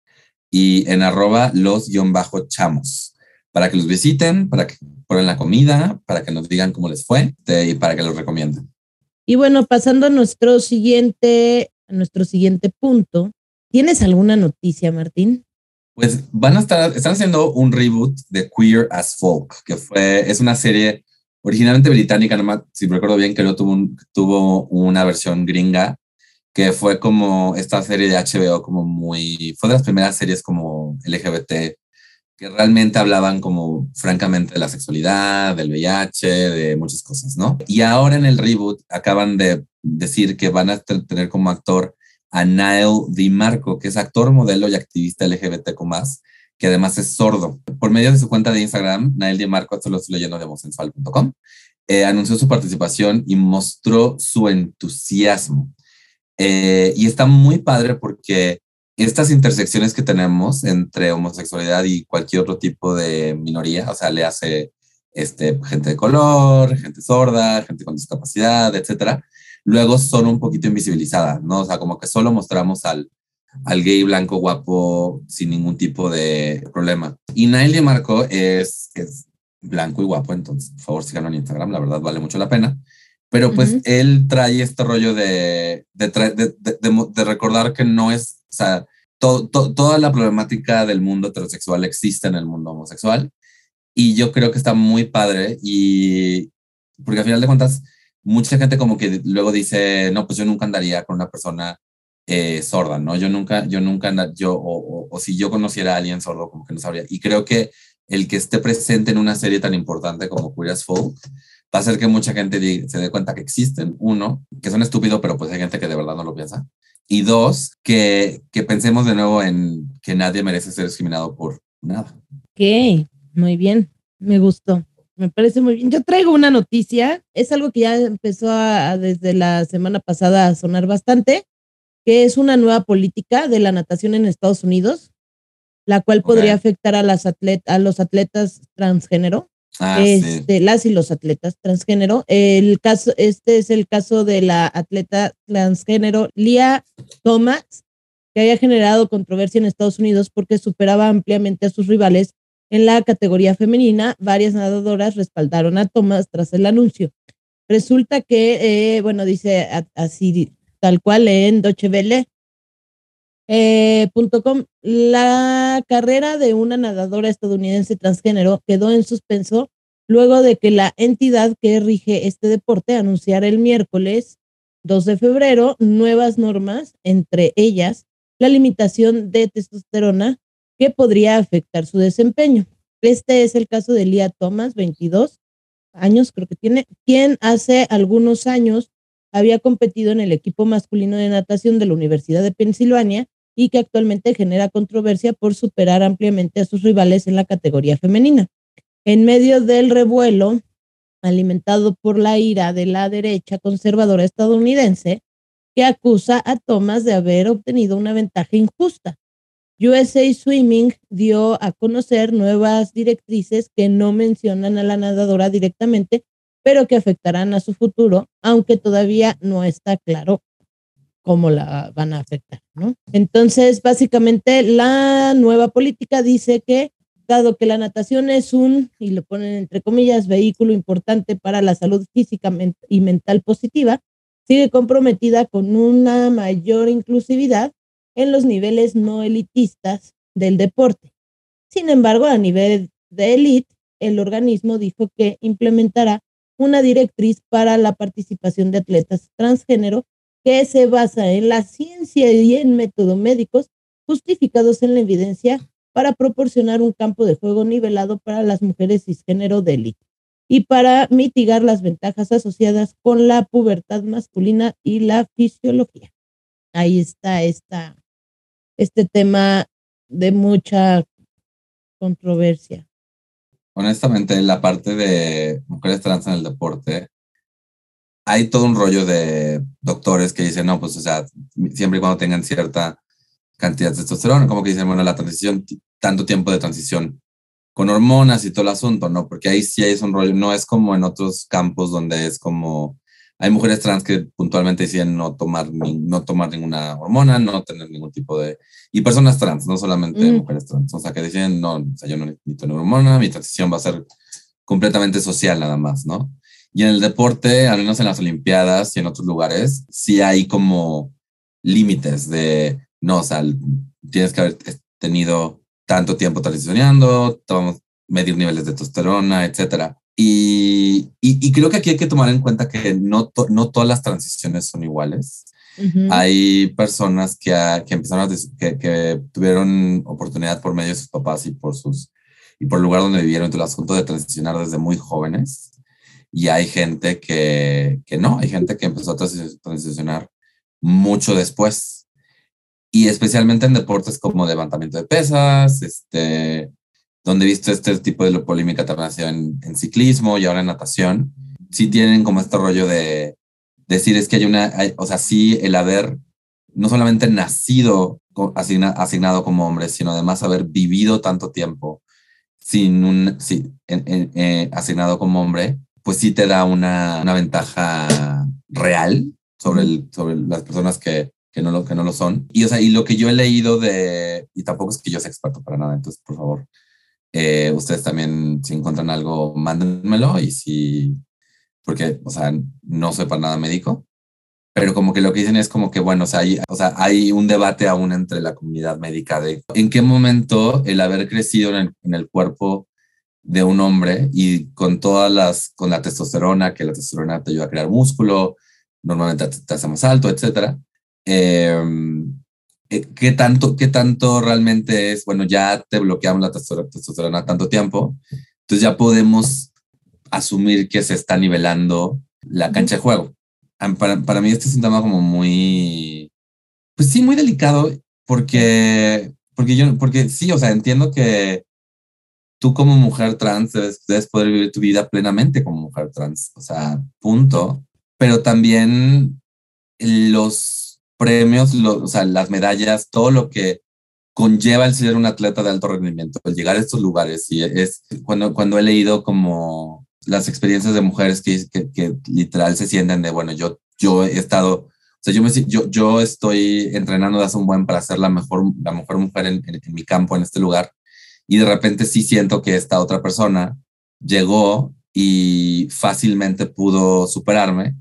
y en arroba los-chamos para que los visiten, para que prueben la comida, para que nos digan cómo les fue y para que los recomienden. Y bueno, pasando a nuestro siguiente, a nuestro siguiente punto, ¿tienes alguna noticia, Martín? Pues van a estar, están haciendo un reboot de Queer as Folk, que fue, es una serie originalmente británica, nomás, si recuerdo bien, que luego tuvo, tuvo una versión gringa, que fue como esta serie de HBO, como muy, fue de las primeras series como LGBT, que realmente hablaban como francamente de la sexualidad, del VIH, de muchas cosas, ¿no? Y ahora en el reboot acaban de decir que van a tener como actor a Niall DiMarco, que es actor, modelo y activista LGBTQ+, que además es sordo. Por medio de su cuenta de Instagram, Nael Di Marco, esto lo estoy leyendo de homosensual.com, eh, anunció su participación y mostró su entusiasmo. Eh, y está muy padre porque estas intersecciones que tenemos entre homosexualidad y cualquier otro tipo de minoría, o sea, le hace este, gente de color, gente sorda, gente con discapacidad, etcétera, luego son un poquito invisibilizadas, ¿no? O sea, como que solo mostramos al, al gay blanco guapo sin ningún tipo de problema. Y Nail Marco es, es blanco y guapo, entonces por favor síganlo en Instagram, la verdad vale mucho la pena. Pero pues él trae este rollo de, de, de, de, recordar que no es, o sea, toda la problemática del mundo heterosexual existe en el mundo homosexual. Y yo creo que está muy padre y porque al final de cuentas, mucha gente como que luego dice, no, pues yo nunca andaría con una persona eh, sorda, ¿no? Yo nunca, yo nunca, yo, o, o, si yo conociera a alguien sordo, como que no sabría. Y creo que el que esté presente en una serie tan importante como Queer as Folk va a hacer que mucha gente se dé cuenta que existen. Uno, que son estúpidos, pero pues hay gente que de verdad no lo piensa. Y dos, que, que pensemos de nuevo en que nadie merece ser discriminado por nada. Ok, muy bien, me gustó. Me parece muy bien. Yo traigo una noticia, es algo que ya empezó a, desde la semana pasada a sonar bastante, que es una nueva política de la natación en Estados Unidos, la cual podría afectar a, las a los atletas transgénero, ah, este, las y los atletas transgénero. El caso, este es el caso de la atleta transgénero Lia Thomas, que había generado controversia en Estados Unidos porque superaba ampliamente a sus rivales en la categoría femenina. Varias nadadoras respaldaron a Thomas tras el anuncio. Resulta que, eh, bueno, dice así tal cual en dochevele.com, eh, la carrera de una nadadora estadounidense transgénero quedó en suspenso luego de que la entidad que rige este deporte anunciara el miércoles 2 de febrero nuevas normas, entre ellas la limitación de testosterona que podría afectar su desempeño. Este es el caso de Lía Thomas, 22 años creo que tiene, quien hace algunos años había competido en el equipo masculino de natación de la Universidad de Pensilvania y que actualmente genera controversia por superar ampliamente a sus rivales en la categoría femenina. En medio del revuelo alimentado por la ira de la derecha conservadora estadounidense, que acusa a Thomas de haber obtenido una ventaja injusta. USA Swimming dio a conocer nuevas directrices que no mencionan a la nadadora directamente, pero que afectarán a su futuro, aunque todavía no está claro cómo la van a afectar. Entonces, básicamente, la nueva política dice que, dado que la natación es un, y lo ponen entre comillas, vehículo importante para la salud física y mental positiva, sigue comprometida con una mayor inclusividad en los niveles no elitistas del deporte. Sin embargo, a nivel de élite, el organismo dijo que implementará una directriz para la participación de atletas transgénero que se basa en la ciencia y en métodos médicos justificados en la evidencia para proporcionar un campo de juego nivelado para las mujeres cisgénero de élite y para mitigar las ventajas asociadas con la pubertad masculina y la fisiología. Ahí está esta, este tema de mucha controversia honestamente, la parte de mujeres trans en el deporte, hay todo un rollo de doctores que dicen, no, pues, o sea, siempre y cuando tengan cierta cantidad de testosterona, como que dicen, bueno, la transición, tanto tiempo de transición con hormonas y todo el asunto, ¿no? Porque ahí sí es un rollo, no es como en otros campos donde es como, hay mujeres trans que puntualmente deciden no tomar, no tomar ninguna hormona, no tener ningún tipo de, y personas trans, no solamente mujeres trans, o sea, que deciden, no, o sea, yo no necesito ninguna hormona, mi transición va a ser completamente social nada más, ¿no? Y en el deporte, al menos en las Olimpiadas y en otros lugares, sí hay como límites de, no, o sea, tienes que haber tenido tanto tiempo transicionando, medir niveles de testosterona, etcétera. Y, y, creo que aquí hay que tomar en cuenta que no, no todas las transiciones son iguales. Hay personas que, que empezaron a, que, que, tuvieron oportunidad por medio de sus papás y por sus y por el lugar donde vivieron, el asunto de transicionar desde muy jóvenes. Y hay gente que, que no, hay gente que empezó a transicionar mucho después y especialmente en deportes como levantamiento de pesas, este, donde he visto este tipo de polémica también en, ciclismo y ahora en natación, sí tienen como este rollo de decir es que hay una, o sea, sí el haber no solamente nacido asignado como hombre, sino además haber vivido tanto tiempo sin un, sí, eh, asignado como hombre, pues sí te da una, una ventaja real sobre, el, sobre las personas que, que no lo, que no lo son. Y, o sea, y lo que yo he leído de, y tampoco es que yo sea experto para nada, entonces, por favor, eh, ustedes también, si encuentran algo, mándenmelo y si, porque, o sea, no soy para nada médico, pero como que lo que dicen es como que, bueno, o sea, hay, o sea, hay un debate aún entre la comunidad médica de en qué momento el haber crecido en el, cuerpo de un hombre y con todas las, con la testosterona, que la testosterona te ayuda a crear músculo, normalmente te, hace más alto, etcétera, Em, ¿qué, tanto, ¿Qué tanto realmente es? Bueno, ya te bloqueamos la testosterona tanto tiempo, entonces ya podemos asumir que se está nivelando la cancha de juego. Para, para mí este es un tema como muy, pues sí, muy delicado, porque, porque yo, porque sí, o sea, entiendo que tú como mujer trans debes, debes, poder vivir tu vida plenamente como mujer trans, o sea, punto. Pero también los premios, o sea, las medallas, todo lo que conlleva el ser un atleta de alto rendimiento, el llegar a estos lugares. Y es cuando, cuando he leído como las experiencias de mujeres que, que, literal se sienten de, bueno, yo, yo he estado, o sea, yo, me, yo, yo estoy entrenando desde hace un buen para ser la mejor, la mejor mujer en, en, mi campo, en este lugar. Y de repente sí siento que esta otra persona llegó y fácilmente pudo superarme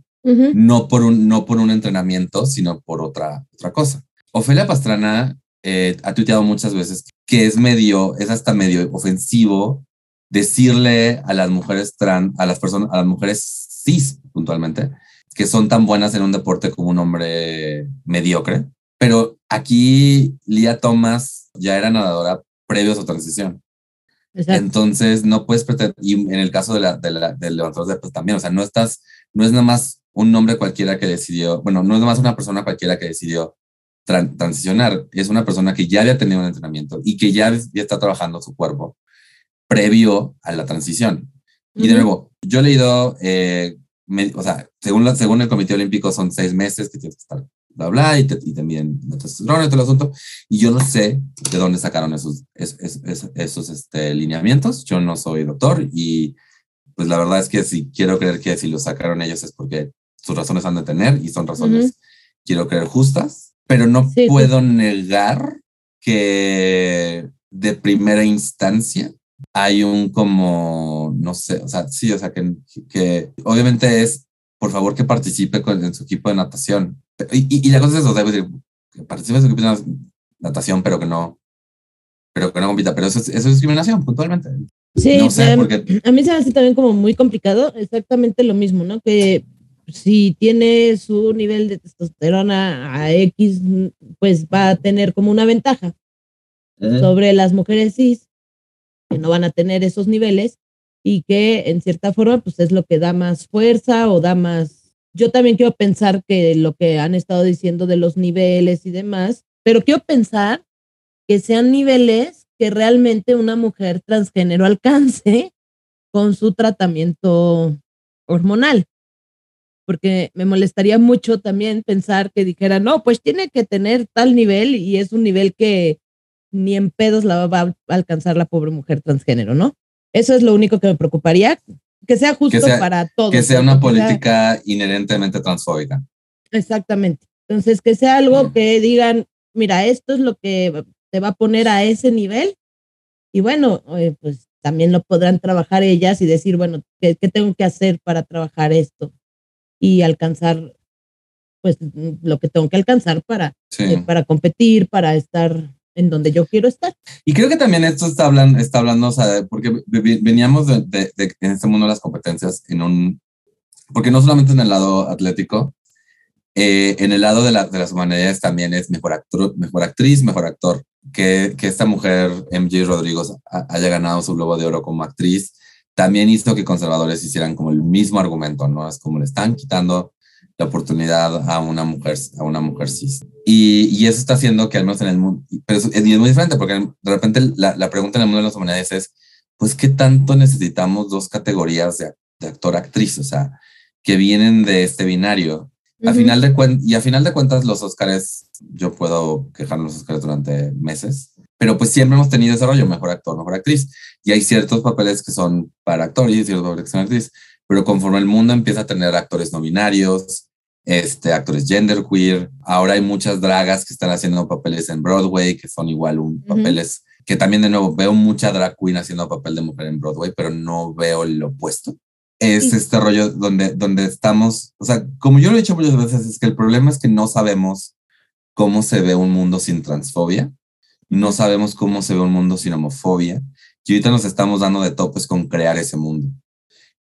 no, por un, no por un entrenamiento, sino por otra, otra cosa. Ofelia Pastrana eh, ha tuiteado muchas veces que es medio, es hasta medio ofensivo decirle a las mujeres trans, a las personas, a las mujeres cis puntualmente, que son tan buenas en un deporte como un hombre mediocre. Pero aquí Lía Thomas ya era nadadora previo a su transición. Entonces no puedes pretender, y en el caso de la, de la, del levantador de pues también, o sea, no estás, no es nada más un hombre cualquiera que decidió, bueno, no es más una persona cualquiera que decidió transicionar, es una persona que ya había tenido un entrenamiento y que ya, ya está trabajando su cuerpo previo a la transición. Y de nuevo, yo he leído, eh, o sea, según, la, según el Comité Olímpico son seis meses que tienes que estar, bla, bla, y te, y te miden la testosterona y todo el asunto. Y yo no sé de dónde sacaron esos, esos, esos, esos este, lineamientos. Yo no soy doctor y pues la verdad es que si quiero creer que si lo sacaron ellos es porque sus razones han de tener y son razones, quiero creer, justas, pero no puedo negar que de primera instancia hay un como, no sé, o sea, sí, o sea, que, que obviamente es, por favor, que participe con, en su equipo de natación. Y, y, la cosa es eso, o sea, decir, que participe en su equipo de natación, pero que no, pero que no compita, pero eso es, eso es discriminación, puntualmente. Sí, no sé, porque... a mí se me hace también como muy complicado, exactamente lo mismo, ¿no? Que si tiene su nivel de testosterona a X, pues va a tener como una ventaja sobre las mujeres cis, que no van a tener esos niveles y que en cierta forma pues es lo que da más fuerza o da más... Yo también quiero pensar que lo que han estado diciendo de los niveles y demás, pero quiero pensar que sean niveles que realmente una mujer transgénero alcance con su tratamiento hormonal porque me molestaría mucho también pensar que dijera, no, pues tiene que tener tal nivel y es un nivel que ni en pedos la va a alcanzar la pobre mujer transgénero, ¿no? Eso es lo único que me preocuparía, que sea justo para todos. Que sea una política inherentemente transfóbica. Exactamente. Entonces, que sea algo que digan, mira, esto es lo que te va a poner a ese nivel. Y bueno, eh, pues también lo podrán trabajar ellas y decir, bueno, ¿qué, tengo que hacer para trabajar esto? Y alcanzar, pues, lo que tengo que alcanzar para, eh, para competir, para estar en donde yo quiero estar. Y creo que también esto está hablando, está hablando o sea, porque veníamos de, de, en este mundo de las competencias en un, porque no solamente en el lado atlético, eh, en el lado de, la, de, las humanidades también es mejor, actor, mejor actriz, mejor actor. Que, que esta mujer, MJ Rodríguez, haya ganado su Globo de Oro como actriz, también hizo que conservadores hicieran como el mismo argumento, ¿no? Es como le están quitando la oportunidad a una mujer, a una mujer cis. Y, y eso está haciendo que al menos en el mundo, pero es, muy diferente porque de repente la, la, pregunta en el mundo de las humanidades es, pues, ¿qué tanto necesitamos dos categorías de, de actor-actriz? O sea, que vienen de este binario a final de y a final de cuentas, los Oscars, yo puedo quejar los Oscars durante meses, pero pues siempre hemos tenido ese rollo, mejor actor, mejor actriz. Y hay ciertos papeles que son para actores y ciertos papeles que son actriz. Pero conforme el mundo empieza a tener actores no binarios, este, actores genderqueer, ahora hay muchas dragas que están haciendo papeles en Broadway, que son igual un, papeles que también de nuevo veo mucha drag queen haciendo papel de mujer en Broadway, pero no veo el opuesto es este rollo donde, donde estamos, o sea, como yo lo he dicho muchas veces, es que el problema es que no sabemos cómo se ve un mundo sin transfobia, no sabemos cómo se ve un mundo sin homofobia, y ahorita nos estamos dando de topes con crear ese mundo.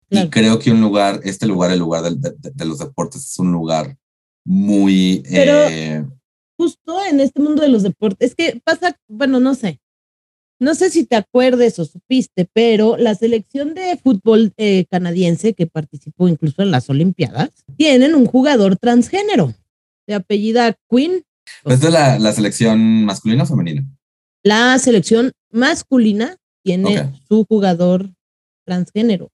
Y creo que un lugar, este lugar, el lugar de, de, los deportes, es un lugar muy... eh, justo en este mundo de los deportes, es que pasa, bueno, no sé, no sé si te acuerdes o supiste, pero la selección de fútbol eh, canadiense que participó incluso en las Olimpiadas tienen un jugador transgénero de apellida Quinn. ¿Esta es la, la, selección masculina o femenina? La selección masculina tiene su jugador transgénero.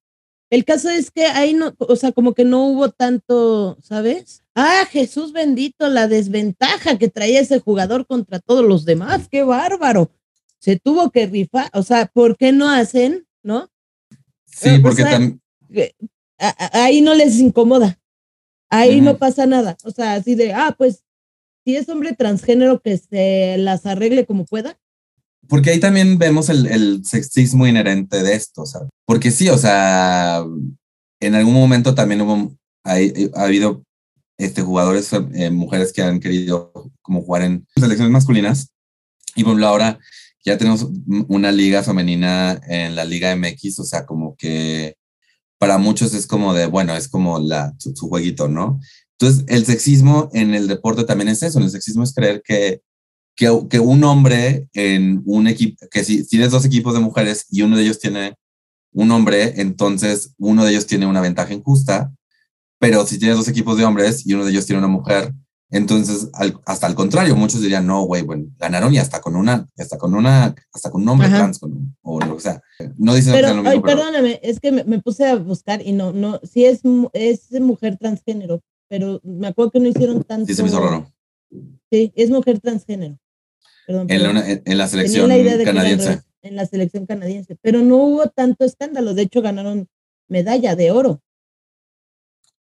El caso es que ahí no, o sea, como que no hubo tanto, ¿sabes? Ah, Jesús bendito, la desventaja que traía ese jugador contra todos los demás, qué bárbaro se tuvo que rifar, o sea, ¿por qué no hacen, no? Sí, porque también... Ahí no les incomoda, ahí no pasa nada, o sea, así de, ah, pues, si es hombre transgénero, que se las arregle como pueda. Porque ahí también vemos el, el sexismo inherente de esto, sea, porque sí, o sea, en algún momento también hubo, hay, ha habido este, jugadores, eh, mujeres que han querido como jugar en selecciones masculinas, y por ahora ya tenemos una liga femenina en la Liga MX, o sea, como que para muchos es como de, bueno, es como la, su, jueguito, ¿no? Entonces, el sexismo en el deporte también es eso, el sexismo es creer que, que, que un hombre en un equipo, que si tienes dos equipos de mujeres y uno de ellos tiene un hombre, entonces uno de ellos tiene una ventaja injusta, pero si tienes dos equipos de hombres y uno de ellos tiene una mujer, entonces, hasta al contrario, muchos dirían, no, güey, bueno, ganaron y hasta con una, hasta con una, hasta con un hombre trans, o lo que sea. No dicen pero, lo mismo, perdóname, es que me, puse a buscar y no, no, sí es, es mujer transgénero, pero me acuerdo que no hicieron tanto. Sí, se me hizo raro. Sí, es mujer transgénero. Perdón, en, la, en, la, selección canadiense. En la selección canadiense, pero no hubo tanto escándalo, de hecho ganaron medalla de oro.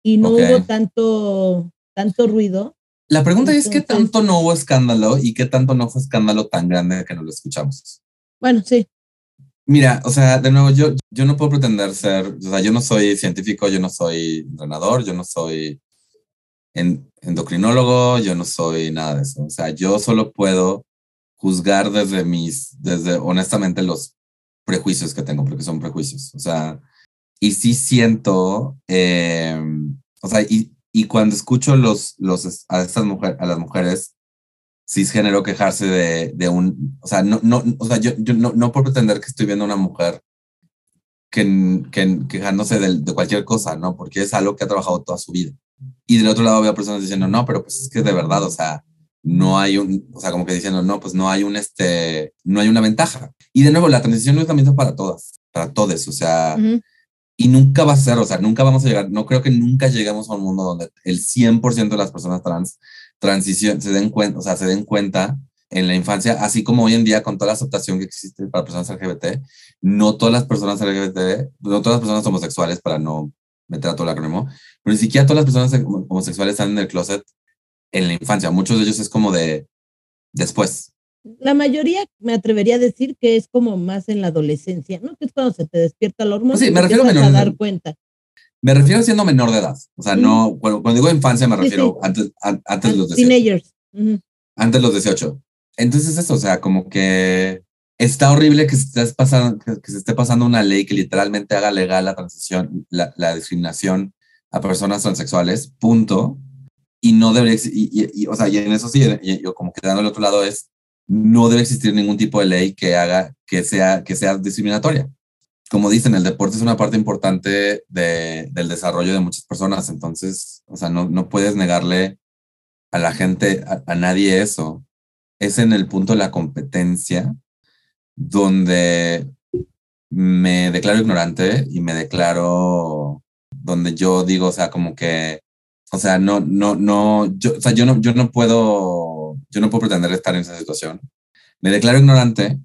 Y no hubo tanto, tanto ruido la pregunta es qué tanto no hubo escándalo y qué tanto no fue escándalo tan grande que no lo escuchamos. Bueno, sí. Mira, o sea, de nuevo, yo, yo no puedo pretender ser, o sea, yo no soy científico, yo no soy entrenador, yo no soy endocrinólogo, yo no soy nada de eso. O sea, yo solo puedo juzgar desde mis, desde honestamente los prejuicios que tengo, porque son prejuicios. O sea, y sí siento, eh, o sea, y, y cuando escucho los, los, a, estas mujeres, a las mujeres cisgénero quejarse de, de, un, o sea, no, no, o sea, yo, yo no, no puedo pretender que estoy viendo a una mujer que, que, quejándose de, de, cualquier cosa, ¿no? Porque es algo que ha trabajado toda su vida. Y del otro lado veo personas diciendo, no, pero pues es que de verdad, o sea, no hay un, o sea, como que diciendo, no, pues no hay un, este, no hay una ventaja. Y de nuevo, la transición no es la misma para todas, para todos, o sea, y nunca va a ser, o sea, nunca vamos a llegar, no creo que nunca lleguemos a un mundo donde el 100% de las personas trans transición se den cuenta, o sea, se den cuenta en la infancia, así como hoy en día con toda la aceptación que existe para personas LGBT, no todas las personas LGBT, no todas las personas homosexuales, para no meter a todo el acrónimo, pero ni siquiera todas las personas homosexuales están en el closet en la infancia. Muchos de ellos es como de después. La mayoría me atrevería a decir que es como más en la adolescencia, ¿no? Que es cuando se te despierta la hormona. Sí, me refiero a dar cuenta. Me refiero siendo menor de edad. O sea, no, cuando, digo infancia me refiero antes, antes de los 18. Teenagers. Antes de los 18. Entonces eso, o sea, como que está horrible que se, esté pasando, que, se esté pasando una ley que literalmente haga legal la transición, la, discriminación a personas transexuales, punto. Y no debería, y, y, o sea, y en eso sí, yo como que dando al otro lado es, no debe existir ningún tipo de ley que haga que sea, que sea discriminatoria. Como dicen, el deporte es una parte importante de, del desarrollo de muchas personas, entonces, o sea, no, no puedes negarle a la gente, a nadie eso es en el punto de la competencia donde me declaro ignorante y me declaro donde yo digo, o sea, como que, o sea, no, no, no, yo, o sea, yo no, yo no puedo, yo no puedo pretender estar en esa situación. Me declaro ignorante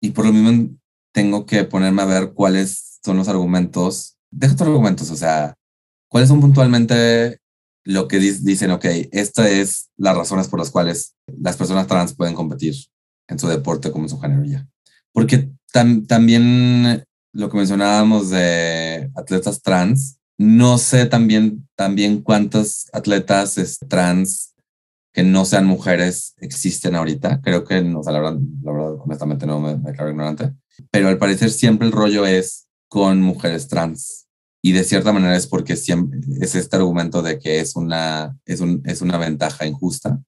y por lo mismo tengo que ponerme a ver cuáles son los argumentos, deja tus argumentos, o sea, cuáles son puntualmente lo que dicen, ok, esta es las razones por las cuales las personas trans pueden competir en su deporte como en su género ya. Porque también lo que mencionábamos de atletas trans, no sé también, también cuántos atletas trans que no sean mujeres existen ahorita. Creo que, no, o sea, la verdad, la verdad, honestamente no me, me declaro ignorante. Pero al parecer siempre el rollo es con mujeres trans y de cierta manera es porque siempre es este argumento de que es una, es, un, es una ventaja injusta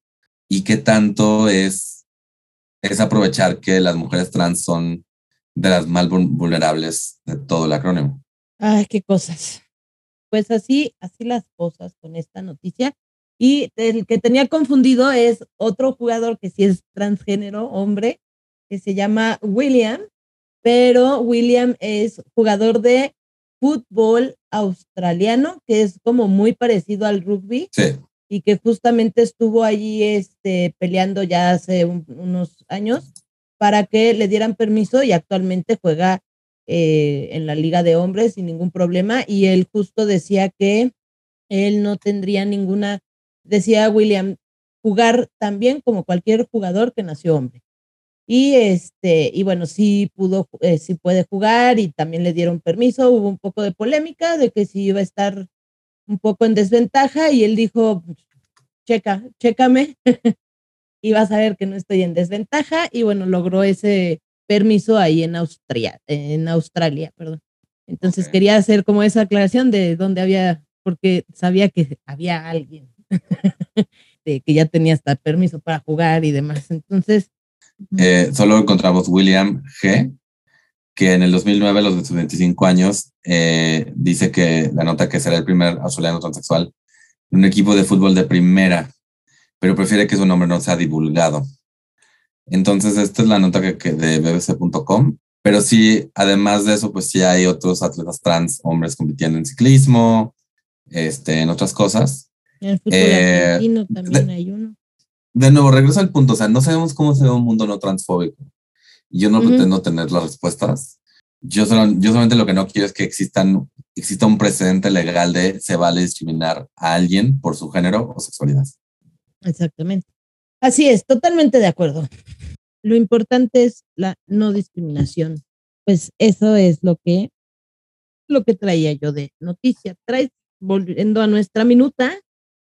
y que tanto es, es aprovechar que las mujeres trans son de las más vulnerables de todo el acrónimo. Ay, qué cosas. Pues así, así las cosas con esta noticia. Y el que tenía confundido es otro jugador que sí es transgénero, hombre, que se llama William, pero William es jugador de fútbol australiano, que es como muy parecido al rugby. Y que justamente estuvo allí este, peleando ya hace unos años para que le dieran permiso y actualmente juega eh, en la liga de hombres sin ningún problema. Y él justo decía que él no tendría ninguna, decía William, jugar también como cualquier jugador que nació hombre. Y este, y bueno, sí pudo, eh, sí puede jugar y también le dieron permiso. Hubo un poco de polémica de que si iba a estar un poco en desventaja y él dijo, checa, chécame, *laughs* y vas a ver que no estoy en desventaja. Y bueno, logró ese permiso ahí en Austria, en Australia, perdón. Entonces quería hacer como esa aclaración de dónde había, porque sabía que había alguien *laughs* de que ya tenía hasta permiso para jugar y demás. Entonces, eh, solo encontramos William G., que en el 2009, a los 25 años, eh, dice que la nota que será el primer australiano transexual en un equipo de fútbol de primera, pero prefiere que su nombre no sea divulgado. Entonces, esta es la nota que, de bbc.com. Pero sí, además de eso, pues sí hay otros atletas trans, hombres compitiendo en ciclismo, este, en otras cosas. En el fútbol eh, argentino también hay uno de nuevo, regreso al punto, o sea, no sabemos cómo se ve un mundo no transfóbico. Y yo no pretendo tener las respuestas. Yo, yo solamente lo que no quiero es que existan, exista un precedente legal de se vale discriminar a alguien por su género o sexualidad. Exactamente. Así es, totalmente de acuerdo. Lo importante es la no discriminación. Pues eso es lo que, lo que traía yo de noticia. Traes, volviendo a nuestra minuta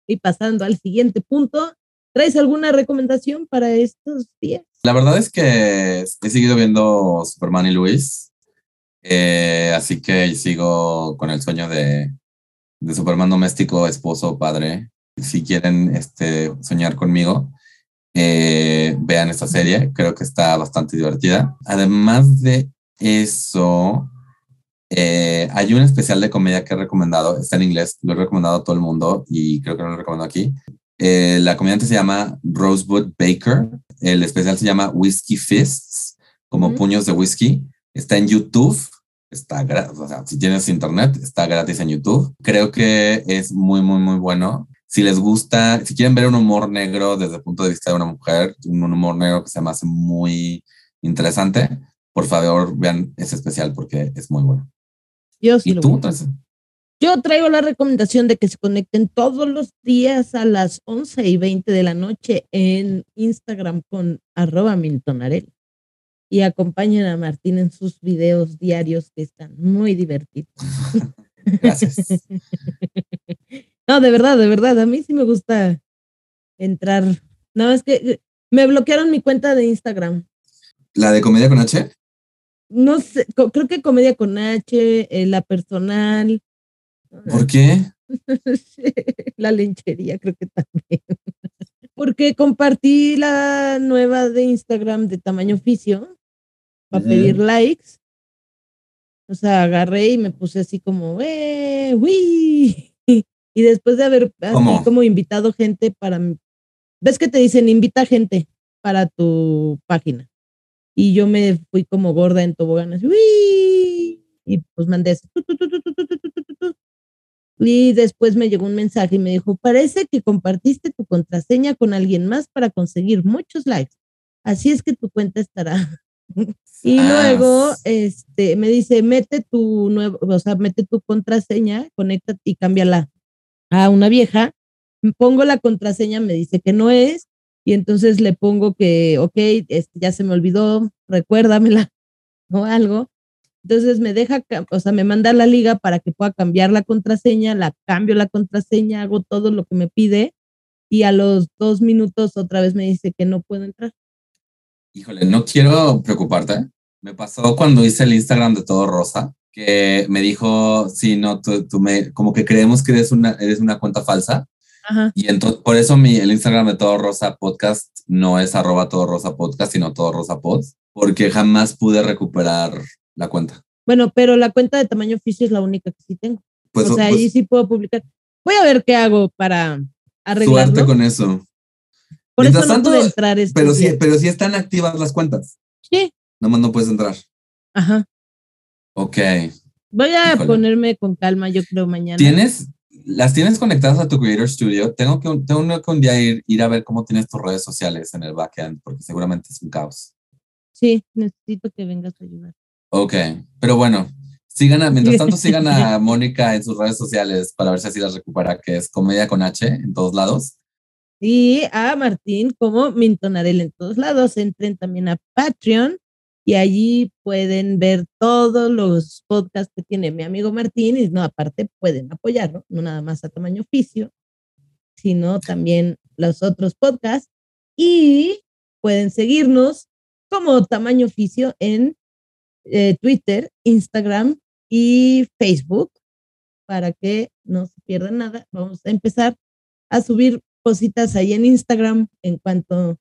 y pasando al siguiente punto, ¿Traes alguna recomendación para estos días? La verdad es que he seguido viendo Superman y Luis, eh, así que sigo con el sueño de, de, Superman doméstico, esposo, padre. Si quieren este, soñar conmigo, eh, vean esta serie, creo que está bastante divertida. Además de eso, eh, hay un especial de comedia que he recomendado, está en inglés, lo he recomendado a todo el mundo y creo que no lo recomiendo aquí, eh, la comediante se llama Rosebud Baker. El especial se llama Whiskey Fists, como puños de whisky. Está en YouTube. está gratis, o sea, si tienes internet, está gratis en YouTube. Creo que es muy, muy, muy bueno. Si les gusta, si quieren ver un humor negro desde el punto de vista de una mujer, un humor negro que se me hace muy interesante, por favor vean ese especial porque es muy bueno. Yo sí ¿Y lo tú? Entonces, Yo traigo la recomendación de que se conecten todos los días a las 11 y 20 de la noche en Instagram con arroba Miltonarel y acompañen a Martín en sus videos diarios que están muy divertidos. *laughs* gracias. *laughs* No, de verdad, de verdad, a mí sí me gusta entrar. No, es que eh, me bloquearon mi cuenta de Instagram. ¿La de comedia con H? No sé, creo que Comedia con H, eh, la personal, ¿Por qué? *laughs* la lenchería, creo que también. Porque compartí la nueva de Instagram de tamaño oficio para pedir likes. O sea, agarré y me puse así como, ¡eh! ¡Uy! Y después de haber así como invitado gente para. mi- ¿Ves que te dicen invita gente para tu página? Y yo me fui como gorda en tobogán, así, ¡uy! Y pues mandé así, tu, tu, tu, tu, tu, tu, tu, tu, tu, tu. Y después me llegó un mensaje y me dijo, parece que compartiste tu contraseña con alguien más para conseguir muchos likes. Así es que tu cuenta estará. *laughs* Y luego Ah, este, me dice, mete tu nuevo, o sea, mete tu contraseña, conecta y cámbiala a una vieja. Pongo la contraseña, me dice que no es, y entonces le pongo que, ok, este, ya se me olvidó, recuérdamela *laughs* o algo. Entonces me deja, o sea, me manda la liga para que pueda cambiar la contraseña, la cambio la contraseña, hago todo lo que me pide, y a los dos minutos otra vez me dice que no puedo entrar. Híjole, no quiero preocuparte. Me pasó cuando hice el Instagram de Todo Rosa, que me dijo, sí, no, tú, tú me, como que creemos que eres una, eres una cuenta falsa. Ajá. Y entonces, por eso mi, el Instagram de Todo Rosa Podcast no es arroba Todo Rosa Podcast, sino Todo Rosa Pod, porque jamás pude recuperar la cuenta. Bueno, pero la cuenta de tamaño oficio es la única que sí tengo. Pues, o sea, pues, ahí sí puedo publicar. Voy a ver qué hago para arreglarlo. suerte con eso. Por eso Mientras no tanto, pude entrar Pero sí, pero sí están activas las cuentas. Sí, Nomás no puedes entrar. ajá. Ok. Voy a Híjole. ponerme con calma, yo creo, mañana. ¿Tienes, las tienes conectadas a tu Creator Studio? Tengo que, un- tengo que un día ir, ir a ver cómo tienes tus redes sociales en el backend, porque seguramente es un caos. Sí, necesito que vengas a ayudar. Ok, pero bueno, sigan a, mientras tanto *laughs* sigan a Mónica en sus redes sociales para ver si así las recupera, que es Comedia con H en todos lados. Y a Martín como Mintonarel en todos lados. Entren también a Patreon y allí pueden ver todos los podcasts que tiene mi amigo Martín. Y no, aparte pueden apoyarlo, no nada más a tamaño oficio, sino también los otros podcasts. Y pueden seguirnos como tamaño oficio en eh, Twitter, Instagram y Facebook para que no se pierdan nada. Vamos a empezar a subir cositas ahí en Instagram en cuanto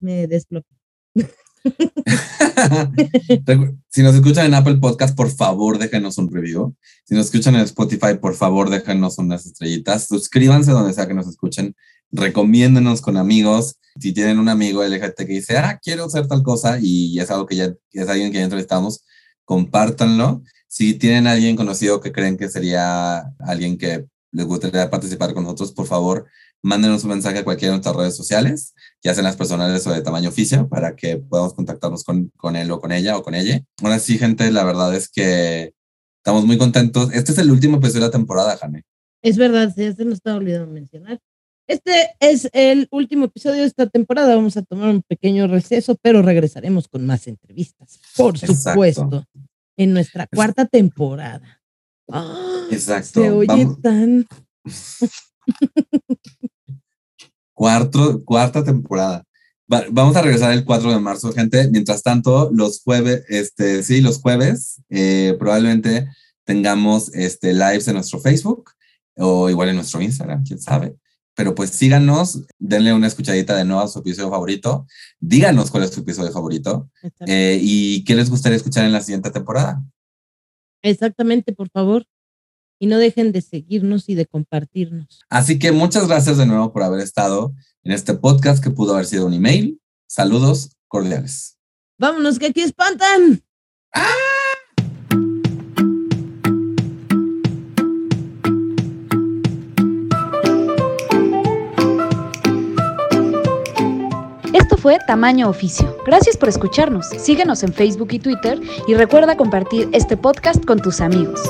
me desbloquee. *laughs* Si nos escuchan en Apple Podcast, por favor déjenos un review. Si nos escuchan en Spotify, por favor déjenos unas estrellitas. Suscríbanse donde sea que nos escuchen. Recomiéndenos con amigos. Si tienen un amigo LGT que dice, ah, quiero hacer tal cosa y es algo que ya es alguien que ya entrevistamos, compártanlo. Si tienen alguien conocido que creen que sería alguien que les gustaría participar con nosotros, por favor, mándenos un mensaje a cualquiera de nuestras redes sociales, ya sean las personales o de tamaño oficio, para que podamos contactarnos con, con él o con ella o con ella. Ahora sí, gente, la verdad es que estamos muy contentos. Este es el último episodio de la temporada, Jane. Es verdad, ya se nos estaba olvidando mencionar. Este es el último episodio de esta temporada. Vamos a tomar un pequeño receso, pero regresaremos con más entrevistas, por Exacto. supuesto, en nuestra cuarta temporada. ¡Ah! Exacto. Se oye Vamos- tan. *laughs* Cuarto, cuarta temporada. Va- vamos a regresar el 4 de marzo, gente. Mientras tanto, los jueves, este, sí, los jueves, eh, probablemente tengamos este, lives en nuestro Facebook o igual en nuestro Instagram, quién sabe. Pero pues síganos, denle una escuchadita de nuevo a su episodio favorito. Díganos cuál es tu episodio favorito eh, y qué les gustaría escuchar en la siguiente temporada. Exactamente, por favor. Y no dejen de seguirnos y de compartirnos. Así que muchas gracias de nuevo por haber estado en este podcast que pudo haber sido un email. Saludos cordiales. Vámonos, que aquí espantan. ¡Ah! Fue Tamaño Oficio. Gracias por escucharnos. Síguenos en Facebook y Twitter y recuerda compartir este podcast con tus amigos.